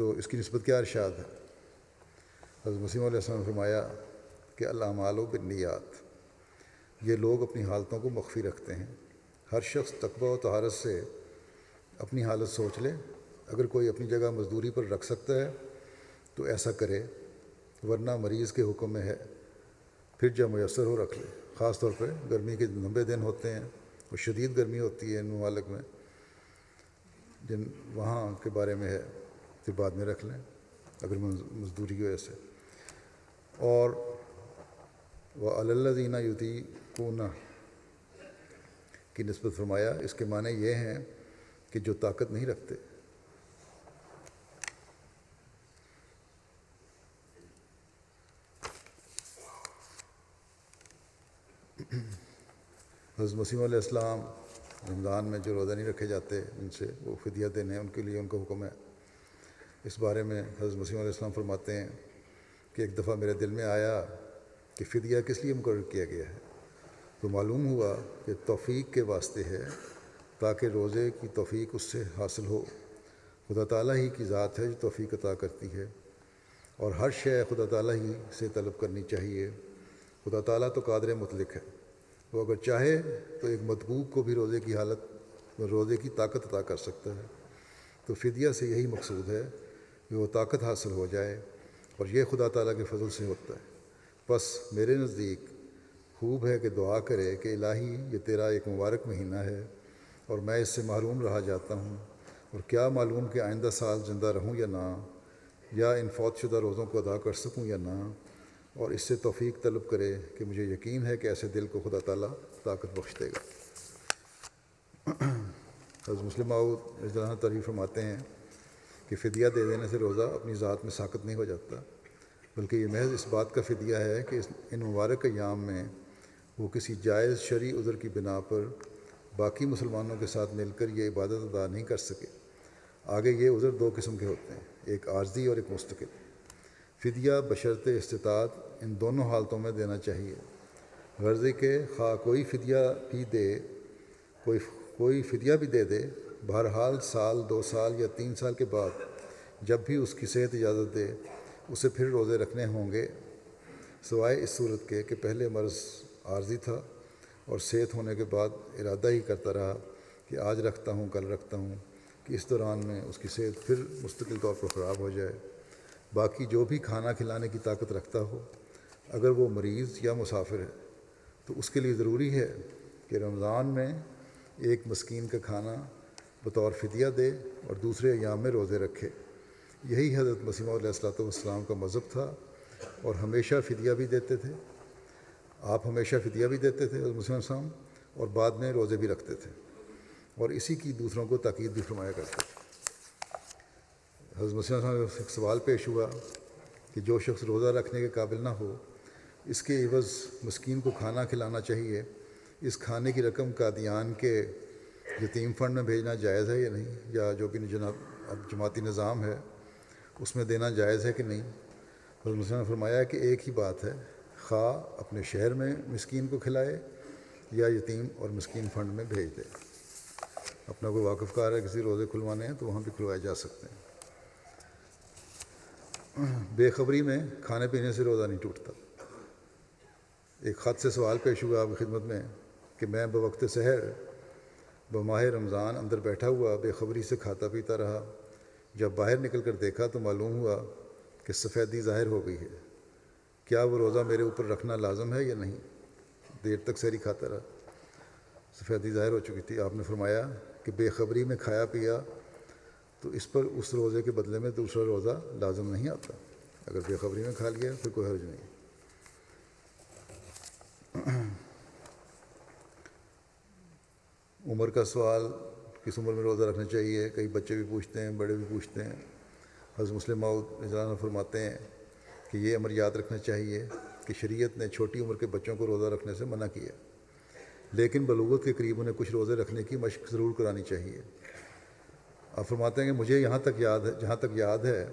تو اس کی نسبت کیا ارشاد ہے؟ حضرت مسیم علیہ السلام نے فرمایا کہ علامال و بنیات یہ لوگ اپنی حالتوں کو مخفی رکھتے ہیں۔ ہر شخص تقبہ و تہارت سے اپنی حالت سوچ لے۔ اگر کوئی اپنی جگہ مزدوری پر رکھ سکتا ہے تو ایسا کرے، ورنہ مریض کے حکم میں ہے، پھر جب میسر ہو رکھ لے۔ خاص طور پہ گرمی کے لمبے دن ہوتے ہیں اور شدید گرمی ہوتی ہے ان ممالک میں، جن وہاں کے بارے میں ہے۔ پھر بعد میں رکھ لیں، اگر مزدوری کی وجہ سے۔ اور وہ اللہ یوتی کونا کی نسبت فرمایا، اس کے معنی یہ ہیں کہ جو طاقت نہیں رکھتے۔ حضرت مسیم علیہ السلام، رمضان میں جو روزہ نہیں رکھے جاتے، ان سے وہ فدیہ دینے، ان کے لیے ان کا حکم ہے۔ اس بارے میں حضرت مسیم علیہ السلام فرماتے ہیں کہ ایک دفعہ میرے دل میں آیا کہ فدیہ کس لیے مقرر کیا گیا ہے؟ تو معلوم ہوا کہ توفیق کے واسطے ہے تاکہ روزے کی توفیق اس سے حاصل ہو۔ خدا تعالیٰ ہی کی ذات ہے جو توفیق عطا کرتی ہے اور ہر شے خدا تعالیٰ ہی سے طلب کرنی چاہیے۔ خدا تعالیٰ تو قادر مطلق ہے۔ وہ اگر چاہے تو ایک مدبوق کو بھی روزے کی حالت، روزے کی طاقت عطا کر سکتا ہے۔ تو فدیہ سے یہی مقصود ہے کہ وہ طاقت حاصل ہو جائے اور یہ خدا تعالیٰ کے فضل سے ہوتا ہے۔ بس میرے نزدیک خوب ہے کہ دعا کرے کہ الہی، یہ تیرا ایک مبارک مہینہ ہے اور میں اس سے محروم رہا جاتا ہوں۔ اور کیا معلوم کہ آئندہ سال زندہ رہوں یا نہ، یا ان فوت شدہ روزوں کو ادا کر سکوں یا نہ۔ اور اس سے توفیق طلب کرے کہ مجھے یقین ہے کہ ایسے دل کو خدا تعالیٰ طاقت بخش دے گا۔ حضرت مسلم اس طرح تعریف فرماتے ہیں کہ فدیہ دے دینے سے روزہ اپنی ذات میں ساکت نہیں ہو جاتا۔ بلکہ یہ محض اس بات کا فدیہ ہے کہ ان مبارک ایام میں وہ کسی جائز شرعی عذر کی بنا پر باقی مسلمانوں کے ساتھ مل کر یہ عبادت ادا نہیں کر سکے۔ آگے یہ عذر دو قسم کے ہوتے ہیں، ایک عارضی اور ایک مستقل۔ فدیہ، بشرط استطاعت ان دونوں حالتوں میں دینا چاہیے۔ غرضی کے خواہ کوئی فدیہ بھی دے، کوئی کوئی فدیہ بھی دے دے بہرحال سال، دو سال یا تین سال کے بعد جب بھی اس کی صحت اجازت دے، اسے پھر روزے رکھنے ہوں گے۔ سوائے اس صورت کے کہ پہلے مرض عارضی تھا اور صحت ہونے کے بعد ارادہ ہی کرتا رہا کہ آج رکھتا ہوں، کل رکھتا ہوں کہ اس دوران میں اس کی صحت پھر مستقل طور پر خراب ہو جائے۔ باقی جو بھی کھانا کھلانے کی طاقت رکھتا ہو، اگر وہ مریض یا مسافر ہے، تو اس کے لیے ضروری ہے کہ رمضان میں ایک مسکین کا کھانا بطور فدیہ دے اور دوسرے ایام میں روزے رکھے۔ یہی حضرت مسیمہ علیہ السلاۃ والسلام کا مذہب تھا اور ہمیشہ فدیہ بھی دیتے تھے۔ آپ ہمیشہ فدیہ بھی دیتے تھے حضرت مسلم السلام اور بعد میں روزے بھی رکھتے تھے۔ اور اسی کی دوسروں کو تاکید بھی فرمایا کرتے تھے۔ حضرت مسلم ایک سوال پیش ہوا کہ جو شخص روزہ رکھنے کے قابل نہ ہو، اس کے عوض مسکین کو کھانا کھلانا چاہیے، اس کھانے کی رقم قادیان کے یتیم فنڈ میں بھیجنا جائز ہے یا نہیں؟ یا جو کہ جناب اب جماعتی نظام ہے، اس میں دینا جائز ہے کہ نہیں؟ حضرت مسلم نے فرمایا کہ ایک ہی بات ہے، خواہ اپنے شہر میں مسکین کو کھلائے یا یتیم اور مسکین فنڈ میں بھیج دے۔ اپنا کوئی واقف کار ہے کسی روزے کھلوانے ہیں تو وہاں بھی کھلوائے جا سکتے ہیں۔ بے خبری میں کھانے پینے سے روزہ نہیں ٹوٹتا۔ ایک خط سے سوال پیش ہوا آپ کی خدمت میں کہ میں بوقت سحر بماہ رمضان اندر بیٹھا ہوا، بے خبری سے کھاتا پیتا رہا۔ جب باہر نکل کر دیکھا تو معلوم ہوا کہ سفیدی ظاہر ہو گئی ہے۔ کیا وہ روزہ میرے اوپر رکھنا لازم ہے یا نہیں؟ دیر تک سحری کھاتا رہا۔ سفیدی ظاہر ہو چکی تھی۔ آپ نے فرمایا کہ بے خبری میں کھایا پیا تو اس پر اس روزے کے بدلے میں دوسرا روزہ لازم نہیں آتا۔ اگر بے خبری میں کھا لیا پھر کوئی حرج نہیں۔ عمر کا سوال کس عمر میں روزہ رکھنا چاہیے؟ کئی بچے بھی پوچھتے ہیں، بڑے بھی پوچھتے ہیں۔ حضرت مسلم اضران فرماتے ہیں کہ یہ عمر یاد رکھنا چاہیے کہ شریعت نے چھوٹی عمر کے بچوں کو روزہ رکھنے سے منع کیا۔ لیکن بلوغت کے قریب انہیں کچھ روزے رکھنے کی مشق ضرور کرانی چاہیے۔ آپ فرماتے ہیں کہ مجھے یہاں تک یاد ہے، جہاں تک یاد ہے،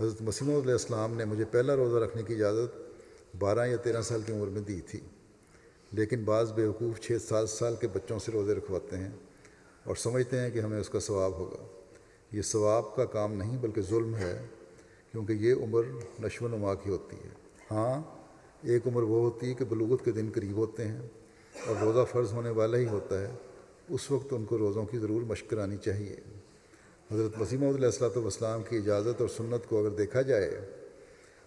حضرت مسیم علیہ السلام نے مجھے پہلا روزہ رکھنے کی اجازت بارہ یا تیرہ سال کی عمر میں دی تھی۔ لیکن بعض بیوقوف چھ سات سال کے بچوں سے روزے رکھواتے ہیں اور سمجھتے ہیں کہ ہمیں اس کا ثواب ہوگا۔ یہ ثواب کا کام نہیں بلکہ ظلم ہے، کیونکہ یہ عمر نشو و نما کی ہوتی ہے۔ ہاں ایک عمر وہ ہوتی ہے کہ بلوغت کے دن قریب ہوتے ہیں اور روزہ فرض ہونے والا ہی ہوتا ہے۔ اس وقت ان کو روزوں کی ضرور مشق کرانی چاہیے۔ حضرت وسیم علیہ السلاۃ والسلام کی اجازت اور سنت کو اگر دیکھا جائے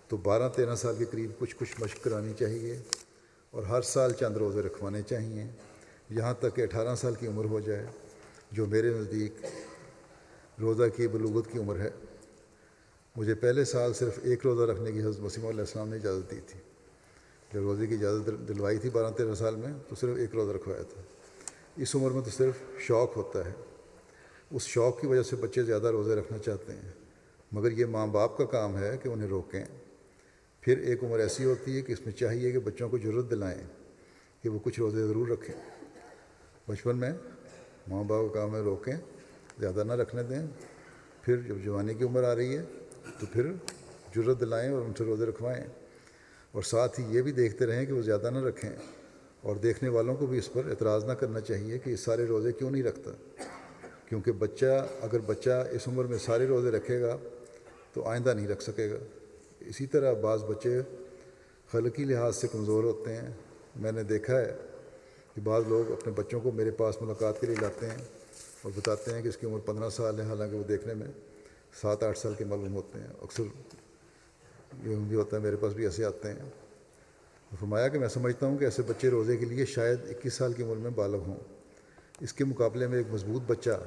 تو بارہ تیرہ سال کے قریب کچھ کچھ مشق کرانی چاہیے۔ اور ہر سال چند روزے رکھوانے چاہیے۔ یہاں تک کہ اٹھارہ سال کی عمر ہو جائے، جو میرے نزدیک روزہ کی بلوغت کی عمر ہے۔ مجھے پہلے سال صرف ایک روزہ رکھنے کی حضرت وسیم علیہ السلام نے اجازت دی تھی۔ جب روزے کی اجازت دلوائی تھی بارہ تیرہ سال میں، تو صرف ایک روزہ رکھوایا تھا۔ اس عمر میں تو صرف شوق ہوتا ہے۔ اس شوق کی وجہ سے بچے زیادہ روزے رکھنا چاہتے ہیں۔ مگر یہ ماں باپ کا کام ہے کہ انہیں روکیں۔ پھر ایک عمر ایسی ہوتی ہے کہ اس میں چاہیے کہ بچوں کو ضرورت دلائیں کہ وہ کچھ روزے ضرور رکھیں۔ بچپن میں ماں باپ کا کام ہے روکیں، زیادہ نہ رکھنے دیں۔ پھر جب جوانی کی عمر آ رہی ہے تو پھر ضرورت دلائیں اور ان سے روزے رکھوائیں۔ اور ساتھ ہی یہ بھی دیکھتے رہیں کہ وہ زیادہ نہ رکھیں۔ اور دیکھنے والوں کو بھی اس پر اعتراض نہ کرنا چاہیے کہ یہ سارے روزے کیوں نہیں رکھتا۔ کیونکہ بچہ، اگر بچہ اس عمر میں سارے روزے رکھے گا تو آئندہ نہیں رکھ سکے گا۔ اسی طرح بعض بچے خلقی لحاظ سے کمزور ہوتے ہیں۔ میں نے دیکھا ہے کہ بعض لوگ اپنے بچوں کو میرے پاس ملاقات کے لیے لاتے ہیں اور بتاتے ہیں کہ اس کی عمر پندرہ سال ہے، حالانکہ وہ دیکھنے میں سات آٹھ سال کے معلوم ہوتے ہیں۔ اکثر یہ بھی ہوتا ہے میرے پاس بھی ایسے آتے ہیں۔ فرمایا کہ میں سمجھتا ہوں کہ ایسے بچے روزے کے لیے شاید اکیس سال کی عمر میں بالغ ہوں۔ اس کے مقابلے میں ایک مضبوط بچہ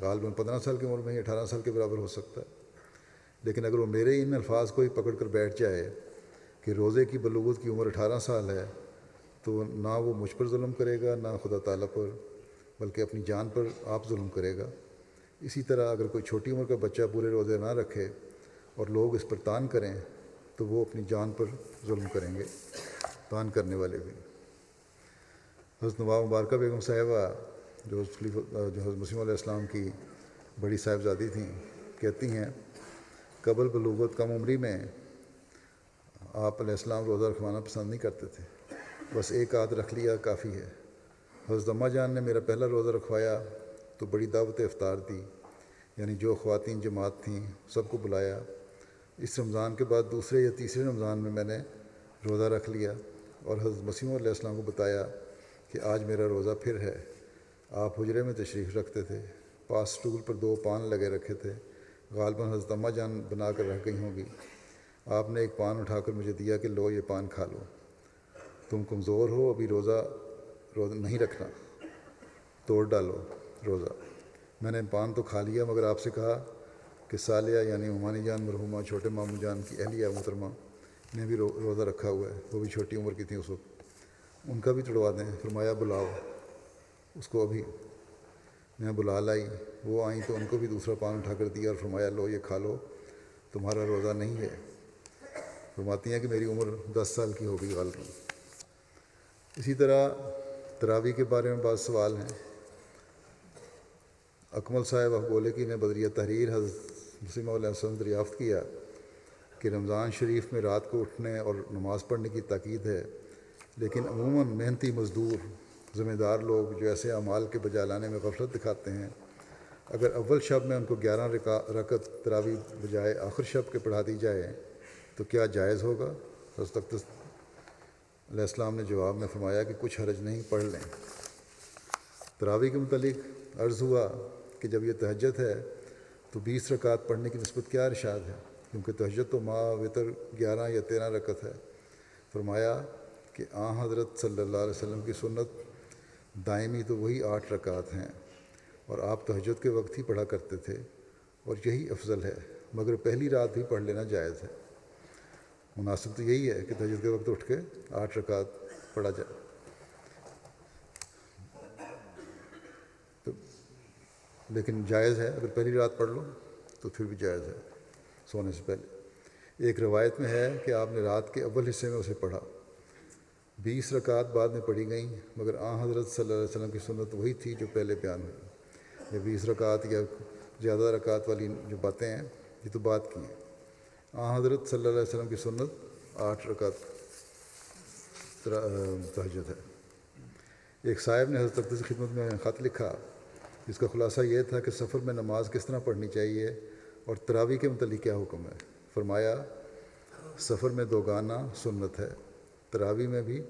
غالباً پندرہ سال کی عمر میں ہی اٹھارہ سال کے برابر ہو سکتا ہے۔ لیکن اگر وہ میرے ان الفاظ کو ہی پکڑ کر بیٹھ جائے کہ روزے کی بلوغت کی عمر اٹھارہ سال ہے، تو نہ وہ مجھ پر ظلم کرے گا، نہ خدا تعالیٰ پر، بلکہ اپنی جان پر آپ ظلم کرے گا۔ اسی طرح اگر کوئی چھوٹی عمر کا بچہ پورے روزے نہ رکھے اور لوگ اس پر تان کریں، تو وہ اپنی جان پر ظلم کریں گے، تان کرنے والے بھی۔ حضرت نواب مبارکہ بیگم صاحبہ، جو جو حضرت مسیم علیہ السلام کی بڑی صاحبزادی تھیں، کہتی ہیں قبل بلوغت کم عمری میں آپ علیہ السلام روزہ رکھوانا پسند نہیں کرتے تھے۔ بس ایک آدھ رکھ لیا، کافی ہے۔ حضرت اماں جان نے میرا پہلا روزہ رکھوایا تو بڑی دعوت افطار دی یعنی جو خواتین جماعت تھیں سب کو بلایا۔ اس رمضان کے بعد دوسرے یا تیسرے رمضان میں میں نے روزہ رکھ لیا اور حضرت مسیم علیہ السلام کو بتایا کہ آج میرا روزہ پھر ہے۔ آپ حجرے میں تشریف رکھتے تھے، پاس اسٹول پر دو پان لگے رکھے تھے۔ غالباً حضرت اماں جان بنا کر رہ گئی ہوں گی۔ آپ نے ایک پان اٹھا کر مجھے دیا کہ لو یہ پان کھا لو۔ تم کمزور ہو، ابھی روزہ روزہ نہیں رکھنا۔ توڑ ڈالو روزہ۔ میں نے پان تو کھا لیا، مگر آپ سے کہا کہ سالیہ یعنی عمانی جان، مرحومہ چھوٹے ماموں جان کی اہلیہ محترمہ نے بھی روزہ رکھا ہوا ہے۔ وہ بھی چھوٹی عمر کی تھیں اس وقت۔ ان کا بھی توڑوا دیں۔ فرمایا بلاؤ۔ اس کو ابھی میں بلا لائی۔ وہ آئیں تو ان کو بھی دوسرا پان اٹھا کر دیا اور فرمایا، لو، یہ کھا لو، تمہارا روزہ نہیں ہے۔ فرماتی ہیں کہ میری عمر دس سال کی ہوگئی غالب۔ اسی طرح تراوی کے بارے میں بعض سوال ہیں۔ اکمل صاحب بولے کہ نے بدریہ تحریر حضرت مسلم علیہ وسلم دریافت کیا کہ رمضان شریف میں رات کو اٹھنے اور نماز پڑھنے کی تاکید ہے، لیکن عموماً محنتی مزدور، ذمہ دار لوگ جو ایسے اعمال کے بجا لانے میں غفلت دکھاتے ہیں۔ اگر اول شب میں ان کو گیارہ رکت تراوی بجائے آخر شب کے پڑھا دی جائے، تو کیا جائز ہوگا؟ حضرت علیہ السلام نے جواب میں فرمایا کہ کچھ حرج نہیں، پڑھ لیں۔ تراوی کے متعلق عرض ہوا کہ جب یہ تہجد ہے، تو بیس رکعت پڑھنے کی نسبت کیا ارشاد ہے؟ کیونکہ تہجد تو ماہ وطر گیارہ یا تیرہ رکعت ہے۔ فرمایا کہ آ حضرت صلی اللہ علیہ وسلم کی سنت دائمی تو وہی آٹھ رکعت ہیں۔ اور آپ تہجد کے وقت ہی پڑھا کرتے تھے اور یہی افضل ہے، مگر پہلی رات بھی پڑھ لینا جائز ہے۔ مناسب تو یہی ہے کہ تہجد کے وقت اٹھ کے آٹھ رکعت پڑھا جائے۔ تو لیکن جائز ہے، اگر پہلی رات پڑھ لو تو پھر بھی جائز ہے سونے سے پہلے۔ ایک روایت میں ہے کہ آپ نے رات کے اول حصے میں اسے پڑھا۔ بیس رکعت بعد میں پڑھی گئیں، مگر آ حضرت صلی اللہ علیہ وسلم کی سنت وہی تھی جو پہلے بیان ہوئی۔ یہ بیس رکعت یا زیادہ رکعت والی جو باتیں ہیں، یہ تو بات کی ہیں۔ آ حضرت صلی اللہ علیہ وسلم کی سنت آٹھ رکعت تہجد ہے۔ ایک صاحب نے حضرت کی خدمت میں خط لکھا، اس کا خلاصہ یہ تھا کہ سفر میں نماز کس طرح پڑھنی چاہیے اور تراوی کے متعلق کیا حکم ہے۔ فرمایا، سفر میں دو گانا سنت ہے، تراوی میں بھی،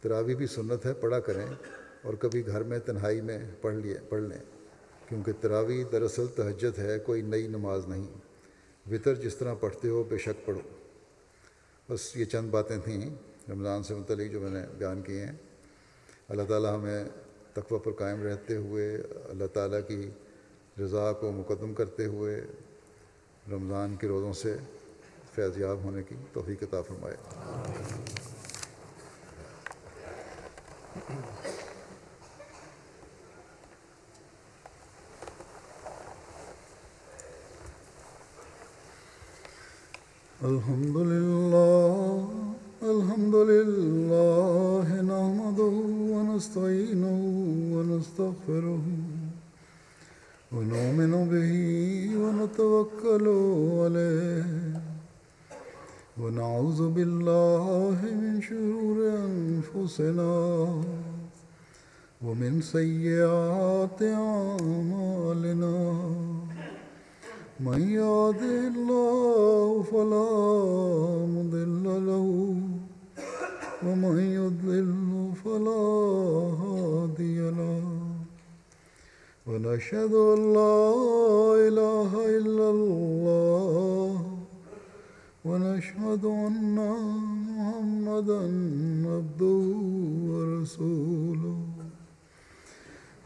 تراوی بھی سنت ہے، پڑھا کریں اور کبھی گھر میں تنہائی میں پڑھ لیے، پڑھ لیں۔ کیونکہ تراوی دراصل تہجد ہے، کوئی نئی نماز نہیں۔ وطر جس طرح پڑھتے ہو، بے شک پڑھو۔ بس یہ چند باتیں تھیں رمضان سے متعلق جو میں نے بیان کی ہیں۔ اللہ تعالیٰ ہمیں تقوی پر قائم رہتے ہوئے، اللہ تعالیٰ کی رضا کو مقدم کرتے ہوئے رمضان کے روزوں سے فیض یاب ہونے کی توفیق عطا فرمائے۔ الحمد لله الحمد لله نحمده ونستعينه ونستغفره ونؤمن به ونتوكل عليه ونعوذ بالله من شرور أنفسنا ومن سيئات أعمالنا من يهده الله فلا مضل له، ومن يضلل فلا هادي له. ونشهد أن لا إله إلا الله، ونشهد أن محمدا عبده ورسوله.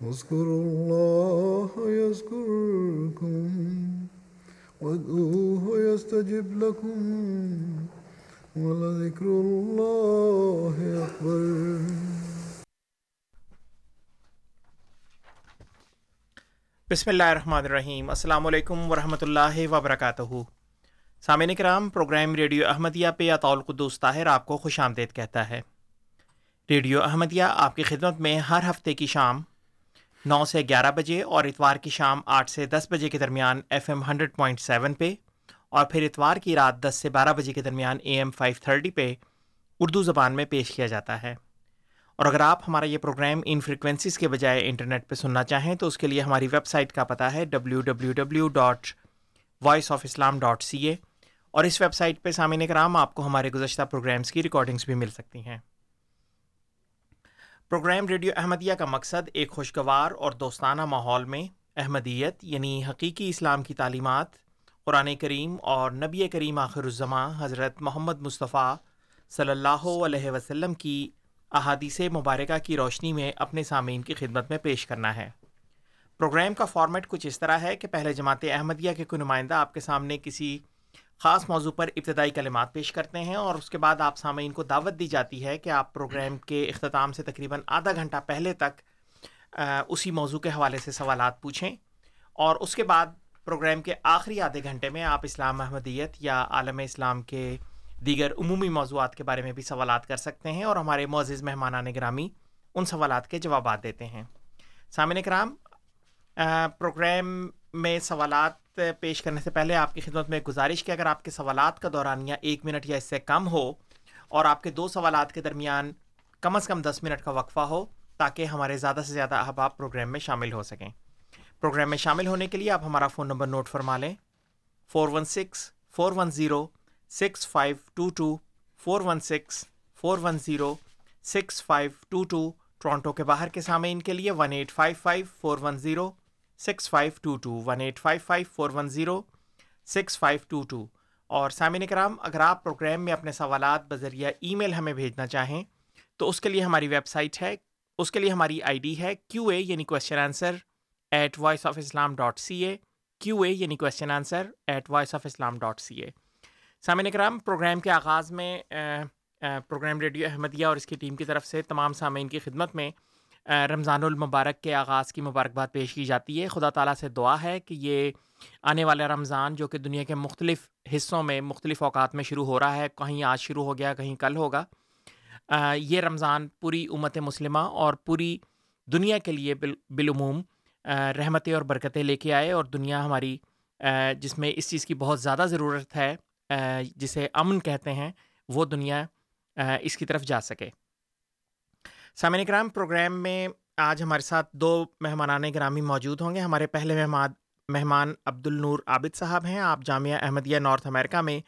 اذكروا الله يذكركم وادعوه يستجب لكم ولذكر الله أكبر. بسم اللہ الرحمن الرحیم. السلام علیکم ورحمۃ اللہ وبرکاتہ. سامعین کرام، پروگرام ریڈیو احمدیہ پہ اطول قدوس طاہر آپ کو خوش آمدید کہتا ہے. ریڈیو احمدیہ آپ کی خدمت میں ہر ہفتے کی شام نو سے گیارہ بجے اور اتوار کی شام آٹھ سے دس بجے کے درمیان F M hundred point seven پہ اور پھر اتوار کی رات دس سے بارہ بجے کے درمیان اے ایم فائیو تھرٹی پہ اردو زبان میں پیش کیا جاتا ہے۔ اور اگر آپ ہمارا یہ پروگرام ان فریکوینسیز کے بجائے انٹرنیٹ پہ سننا چاہیں تو اس کے لیے ہماری ویب سائٹ کا پتہ ہے W W W dot Voice of Islam dot C A اور اس ویب سائٹ پہ سامعین کرام آپ کو ہمارے گزشتہ پروگرامس کی ریکارڈنگس بھی مل سکتی ہیں۔ پروگرام ریڈیو احمدیہ کا مقصد ایک خوشگوار اور دوستانہ ماحول میں احمدیت یعنی حقیقی اسلام کی تعلیمات، قرآن کریم اور نبی کریم آخر الزماں حضرت محمد مصطفیٰ صلی اللہ علیہ وسلم کی احادیث مبارکہ کی روشنی میں اپنے سامعین کی خدمت میں پیش کرنا ہے۔ پروگرام کا فارمیٹ کچھ اس طرح ہے کہ پہلے جماعت احمدیہ کے کوئی نمائندہ آپ کے سامنے کسی خاص موضوع پر ابتدائی کلمات پیش کرتے ہیں اور اس کے بعد آپ سامعین کو دعوت دی جاتی ہے کہ آپ پروگرام کے اختتام سے تقریباً آدھا گھنٹہ پہلے تک اسی موضوع کے حوالے سے سوالات پوچھیں اور اس کے بعد پروگرام کے آخری آدھے گھنٹے میں آپ اسلام احمدیت یا عالم اسلام کے دیگر عمومی موضوعات کے بارے میں بھی سوالات کر سکتے ہیں اور ہمارے معزز مہمانان گرامی ان سوالات کے جوابات دیتے ہیں۔ سامعین کرام پروگرام میں سوالات پیش کرنے سے پہلے آپ کی خدمت میں گزارش کہ اگر آپ کے سوالات کا دورانیہ ایک منٹ یا اس سے کم ہو اور آپ کے دو سوالات کے درمیان کم از کم دس منٹ کا وقفہ ہو تاکہ ہمارے زیادہ سے زیادہ احباب پروگرام میں شامل ہو سکیں۔ پروگرام میں شامل ہونے کے لیے آپ ہمارا فون نمبر نوٹ فرما لیں۔ Four one six, four one zero, six five two two, four one six, four one zero, six five two two, Toronto کے باہر کے سامعین کے لیے one eight five five, four one zero six five two two one eight five five four one zero, six five two two. اور سامعین کرام، اگر آپ پروگرام میں اپنے سوالات بذریعہ ای میل ہمیں بھیجنا چاہیں، تو اس کے لیے ہماری ویب سائٹ ہے، اس کے لیے ہماری آئی ڈی ہے کیو اے یعنی question answer at Voice of Islam dot C A Q A یعنی question answer at Voice of Islam dot C A سامعین کرام، پروگرام کے آغاز میں پروگرام ریڈیو احمدیہ اور اس کی ٹیم کی طرف سے تمام سامعین کی خدمت میں رمضان المبارک کے آغاز کی مبارکباد پیش کی جاتی ہے۔ خدا تعالیٰ سے دعا ہے کہ یہ آنے والا رمضان جو کہ دنیا کے مختلف حصوں میں مختلف اوقات میں شروع ہو رہا ہے، کہیں آج شروع ہو گیا، کہیں کل ہوگا یہ رمضان پوری امت مسلمہ اور پوری دنیا کے لیے بالعموم رحمتیں اور برکتیں لے کے آئے اور دنیا ہماری جس میں اس چیز کی بہت زیادہ ضرورت ہے جسے امن کہتے ہیں، وہ دنیا اس کی طرف جا سکے۔ سامعین کرام پروگرام میں آج ہمارے ساتھ دو مہمانان گرامی موجود ہوں گے۔ ہمارے پہلے مہمان مہمان عبد النور عابد صاحب ہیں۔ آپ جامعہ احمدیہ نارتھ امریکہ میں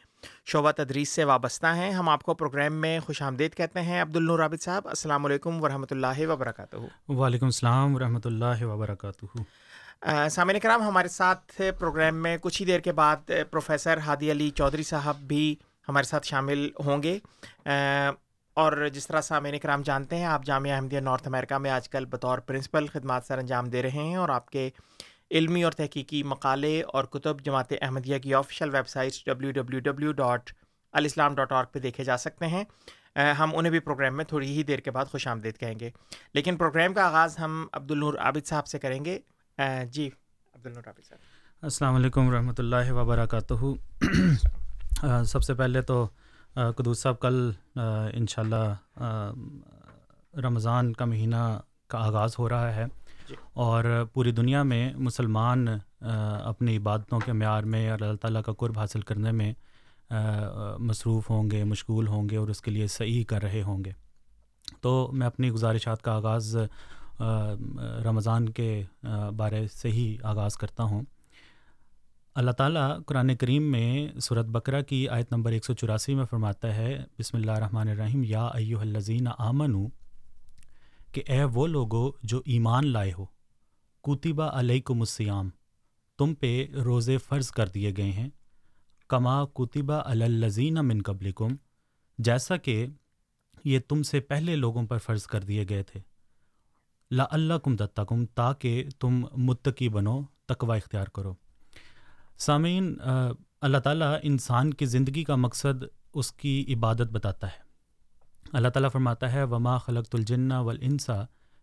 شعبہ تدریس سے وابستہ ہیں۔ ہم آپ کو پروگرام میں خوش آمدید کہتے ہیں۔ عبد النور عابد صاحب السلام علیکم ورحمۃ اللہ وبرکاتہ۔ وعلیکم السلام ورحمۃ اللہ وبرکاتہ سامعین کرام ہمارے ساتھ پروگرام میں کچھ ہی دیر کے بعد پروفیسر ہادی علی چودھری صاحب بھی ہمارے ساتھ شامل ہوں گے۔ اور جس طرح سامعین کرام جانتے ہیں، آپ جامعہ احمدیہ نارتھ امریکہ میں آج کل بطور پرنسپل خدمات سر انجام دے رہے ہیں اور آپ کے علمی اور تحقیقی مقالے اور کتب جماعت احمدیہ کی official web site W W W dot alislam dot org پہ دیکھے جا سکتے ہیں۔ ہم انہیں بھی پروگرام میں تھوڑی ہی دیر کے بعد خوش آمدید کہیں گے۔ لیکن پروگرام کا آغاز ہم عبد النور عابد صاحب سے کریں گے۔ جی عبد النور عابد صاحب۔ السلام علیکم ورحمۃ اللہ وبرکاتہ۔ سب سے پہلے تو قدوس صاحب کل ان شاء اللہ رمضان کا مہینہ کا آغاز ہو رہا ہے جی۔ اور پوری دنیا میں مسلمان اپنی عبادتوں کے معیار میں اور اللہ تعالیٰ کا قرب حاصل کرنے میں مصروف ہوں گے مشغول ہوں گے اور اس کے لیے صحیح کر رہے ہوں گے۔ تو میں اپنی گزارشات کا آغاز رمضان کے بارے سے ہی آغاز کرتا ہوں۔ اللہ تعالیٰ قرآن کریم میں صورت بکرا کی آیت نمبر ایک سو چوراسی میں فرماتا ہے، بسم اللہ الرحمن الرحیم، یا ایو الزین آمن کہ اے وہ لوگو جو ایمان لائے ہو کوتبہ علیہ السیام تم پہ روزے فرض کر دیے گئے ہیں، کما کوتبہ الزین من قبلکم، جیسا کہ یہ تم سے پہلے لوگوں پر فرض کر دیے گئے تھے۔ لا اللہ کم دتکم تاکہ تم متقی بنو، تقوی اختیار کرو۔ سامعین اللہ تعالیٰ انسان کی زندگی کا مقصد اس کی عبادت بتاتا ہے۔ اللہ تعالیٰ فرماتا ہے، وما خلق الجن ولانسا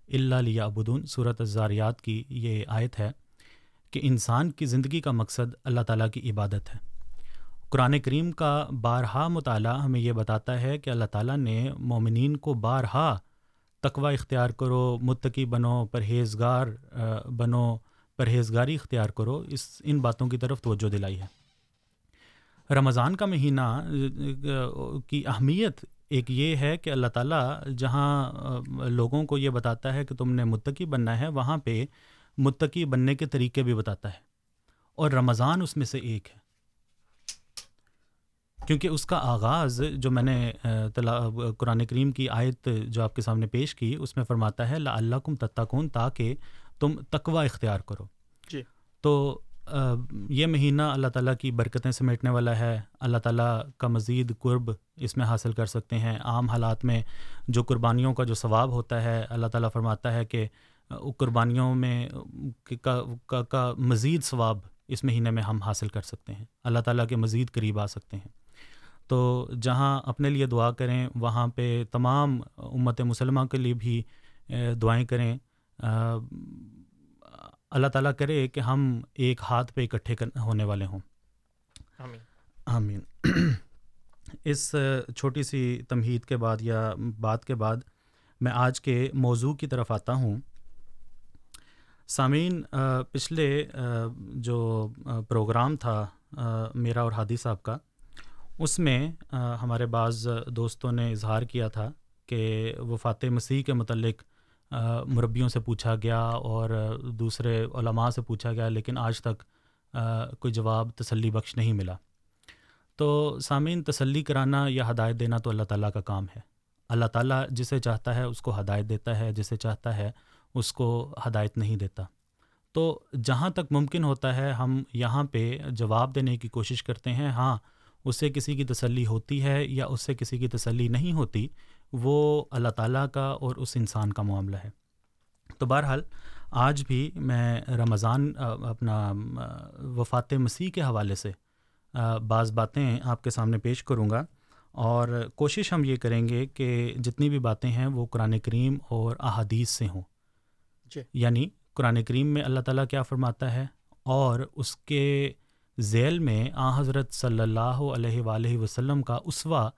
اللہ لیا ابدون صورت الزاریات کی یہ آیت ہے کہ انسان کی زندگی کا مقصد اللہ تعالیٰ کی عبادت ہے۔ قرآن کریم کا بارہا مطالعہ ہمیں یہ بتاتا ہے کہ اللہ تعالیٰ نے مومنین کو بارہا تقوی اختیار کرو، متقی بنو، پرہیزگار بنو پرہیزگاری اختیار کرو، اس، ان باتوں کی طرف توجہ دلائی ہے۔ رمضان کا مہینہ، کی اہمیت ایک یہ ہے کہ اللہ تعالیٰ جہاں لوگوں کو یہ بتاتا ہے کہ تم نے متقی بننا ہے، وہاں پہ متقی بننے کے طریقے بھی بتاتا ہے۔ اور رمضان اس میں سے ایک ہے۔ کیونکہ اس کا آغاز جو میں نے قرآن کریم کی آیت جو آپ کے سامنے پیش کی، اس میں فرماتا ہے لا اللہ کم تتکون تاکہ تم تقوا اختیار کرو۔ جی۔ تو یہ مہینہ اللہ تعالیٰ کی برکتیں سمیٹنے والا ہے۔ اللہ تعالیٰ کا مزید قرب اس میں حاصل کر سکتے ہیں۔ عام حالات میں جو قربانیوں کا جو ثواب ہوتا ہے اللہ تعالیٰ فرماتا ہے کہ قربانیوں میں کا کا, کا مزید ثواب اس مہینے میں ہم حاصل کر سکتے ہیں۔ اللہ تعالیٰ کے مزید قریب آ سکتے ہیں۔ تو جہاں اپنے لیے دعا کریں وہاں پہ تمام امت مسلمہ کے لیے بھی دعائیں کریں۔ اللہ تعالیٰ کرے کہ ہم ایک ہاتھ پہ اکٹھے ہونے والے ہوں۔ آمین۔ اس چھوٹی سی تمہید کے بعد یا بات کے بعد میں آج کے موضوع کی طرف آتا ہوں۔ سامعین پچھلے جو پروگرام تھا میرا اور ہادی صاحب کا اس میں ہمارے بعض دوستوں نے اظہار کیا تھا کہ وفات مسیح کے متعلق مربیوں سے پوچھا گیا اور دوسرے علماء سے پوچھا گیا، لیکن آج تک کوئی جواب تسلی بخش نہیں ملا۔ تو سامعین، تسلی کرانا یا ہدایت دینا تو اللہ تعالیٰ کا کام ہے۔ اللہ تعالیٰ جسے چاہتا ہے اس کو ہدایت دیتا ہے، جسے چاہتا ہے اس کو ہدایت نہیں دیتا۔ تو جہاں تک ممکن ہوتا ہے، ہم یہاں پہ جواب دینے کی کوشش کرتے ہیں ہاں اس سے کسی کی تسلی ہوتی ہے یا اس سے کسی کی تسلی نہیں ہوتی وہ اللہ تعالیٰ کا اور اس انسان کا معاملہ ہے۔ تو بہرحال آج بھی میں رمضان اپنا وفات مسیح کے حوالے سے بعض باتیں آپ کے سامنے پیش کروں گا۔ اور کوشش ہم یہ کریں گے کہ جتنی بھی باتیں ہیں وہ قرآن کریم اور احادیث سے ہوں۔ جی۔ یعنی قرآن کریم میں اللہ تعالیٰ کیا فرماتا ہے اور اس کے ذیل میں آ حضرت صلی اللہ علیہ وآلہ وسلم کا اسوا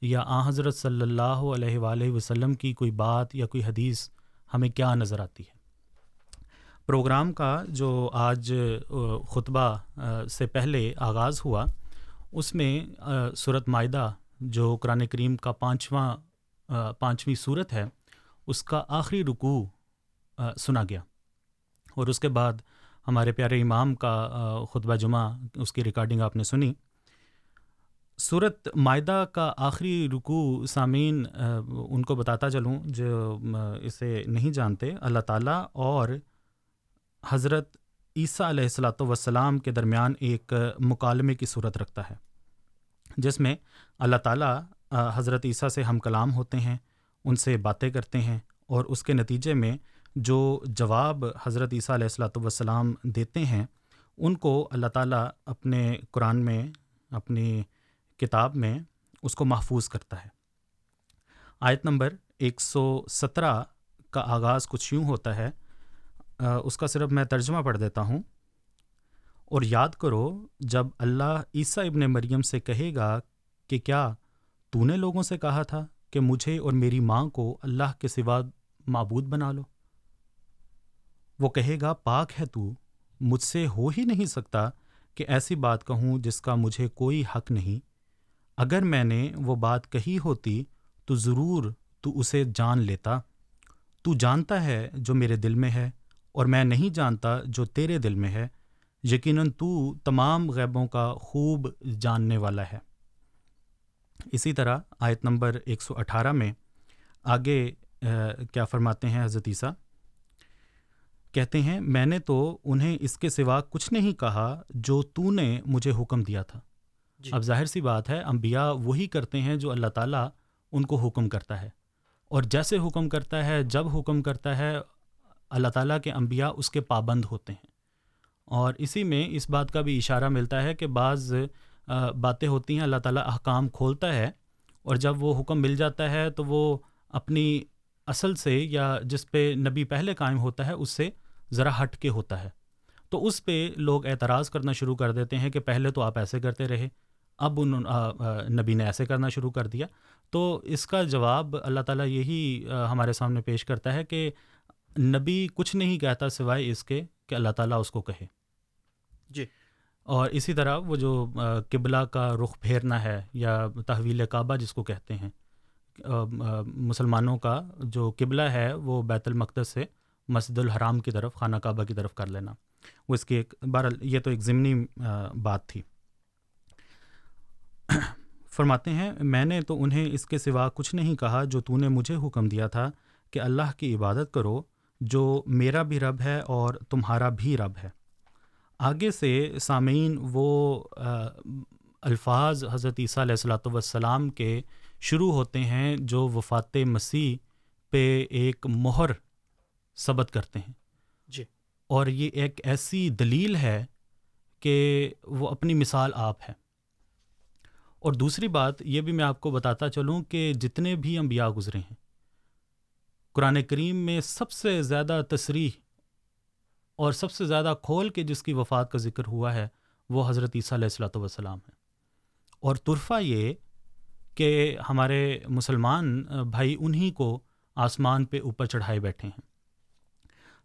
یا آ حضرت صلی اللہ علیہ وآلہ وسلم کی کوئی بات یا کوئی حدیث ہمیں کیا نظر آتی ہے؟ پروگرام کا جو آج خطبہ سے پہلے آغاز ہوا، اس میں صورت معاہدہ جو قرآن کریم کا پانچواں پانچویں صورت ہے، اس کا آخری رکوع سنا گیا۔ اور اس کے بعد ہمارے پیارے امام کا خطبہ جمعہ، اس کی ریکارڈنگ آپ نے سنی۔ صورت معدہ کا آخری رکوع سامعین ان کو بتاتا چلوں، جو اسے نہیں جانتے، اللہ تعالیٰ اور حضرت عیسیٰ علیہ السلاۃ وسلام کے درمیان ایک مکالمے کی صورت رکھتا ہے، جس میں اللہ تعالیٰ حضرت عیسیٰ سے ہم کلام ہوتے ہیں، ان سے باتیں کرتے ہیں اور اس کے نتیجے میں جو جواب حضرت عیسیٰ علیہ السلاۃ والسلام دیتے ہیں، ان کو اللہ تعالیٰ اپنے قرآن میں، اپنی کتاب میں اس کو محفوظ کرتا ہے۔ آیت نمبر ایک سو سترہ کا آغاز کچھ یوں ہوتا ہے اس کا صرف میں ترجمہ پڑھ دیتا ہوں۔ اور یاد کرو، جب اللہ عیسیٰ ابن مریم سے کہے گا کہ کیا تو نے لوگوں سے کہا تھا کہ مجھے اور میری ماں کو اللہ کے سوا معبود بنا لو؟ وہ کہے گا، پاک ہے تو مجھ سے ہو ہی نہیں سکتا کہ ایسی بات کہوں جس کا مجھے کوئی حق نہیں۔ اگر میں نے وہ بات کہی ہوتی تو ضرور تو اسے جان لیتا۔ تو جانتا ہے جو میرے دل میں ہے اور میں نہیں جانتا جو تیرے دل میں ہے۔ یقیناً تو تمام غیبوں کا خوب جاننے والا ہے۔ اسی طرح آیت نمبر ایک سو اٹھارہ میں آگے کیا فرماتے ہیں حضرت عیسیٰ؟ کہتے ہیں، میں نے تو انہیں اس کے سوا کچھ نہیں کہا جو تو نے مجھے حکم دیا تھا۔ جی۔ اب ظاہر سی بات ہے، انبیاء وہی کرتے ہیں جو اللہ تعالیٰ ان کو حکم کرتا ہے۔ اور جیسے حکم کرتا ہے، جب حکم کرتا ہے، اللہ تعالیٰ کے انبیاء اس کے پابند ہوتے ہیں۔ اور اسی میں اس بات کا بھی اشارہ ملتا ہے کہ بعض باتیں ہوتی ہیں، اللہ تعالیٰ احکام کھولتا ہے اور جب وہ حکم مل جاتا ہے تو وہ اپنی اصل سے یا جس پہ نبی پہلے قائم ہوتا ہے، اس سے ذرا ہٹ کے ہوتا ہے۔ تو اس پہ لوگ اعتراض کرنا شروع کر دیتے ہیں کہ پہلے تو آپ ایسے کرتے رہے۔ اب ان نبی نے ایسے کرنا شروع کر دیا۔ تو اس کا جواب اللہ تعالیٰ یہی ہمارے سامنے پیش کرتا ہے کہ نبی کچھ نہیں کہتا سوائے اس کے کہ اللہ تعالیٰ اس کو کہے۔ جی۔ اور اسی طرح وہ جو قبلہ کا رخ پھیرنا ہے یا تحویل کعبہ جس کو کہتے ہیں مسلمانوں کا جو قبلہ ہے وہ بیت المقدس سے مسجد الحرام کی طرف خانہ کعبہ کی طرف کر لینا۔ وہ اس کی ایک بہرحال یہ تو ایک ضمنی بات تھی۔ فرماتے ہیں میں نے تو انہیں اس کے سوا کچھ نہیں کہا جو تو نے مجھے حکم دیا تھا کہ اللہ کی عبادت کرو جو میرا بھی رب ہے اور تمہارا بھی رب ہے۔ آگے سے سامعین وہ الفاظ حضرت عیسیٰ علیہ السلاۃ والسلام کے شروع ہوتے ہیں جو وفات مسیح پہ ایک مہر ثبت کرتے ہیں۔ جی۔ اور یہ ایک ایسی دلیل ہے کہ وہ اپنی مثال آپ ہے اور دوسری بات یہ بھی میں آپ کو بتاتا چلوں کہ جتنے بھی انبیاء گزرے ہیں، قرآن کریم میں سب سے زیادہ تصریح اور سب سے زیادہ کھول کے جس کی وفات کا ذکر ہوا ہے، وہ حضرت عیسیٰ علیہ السلاۃ والسلام ہے اور طرفہ یہ کہ ہمارے مسلمان بھائی انہی کو آسمان پہ اوپر چڑھائے بیٹھے ہیں۔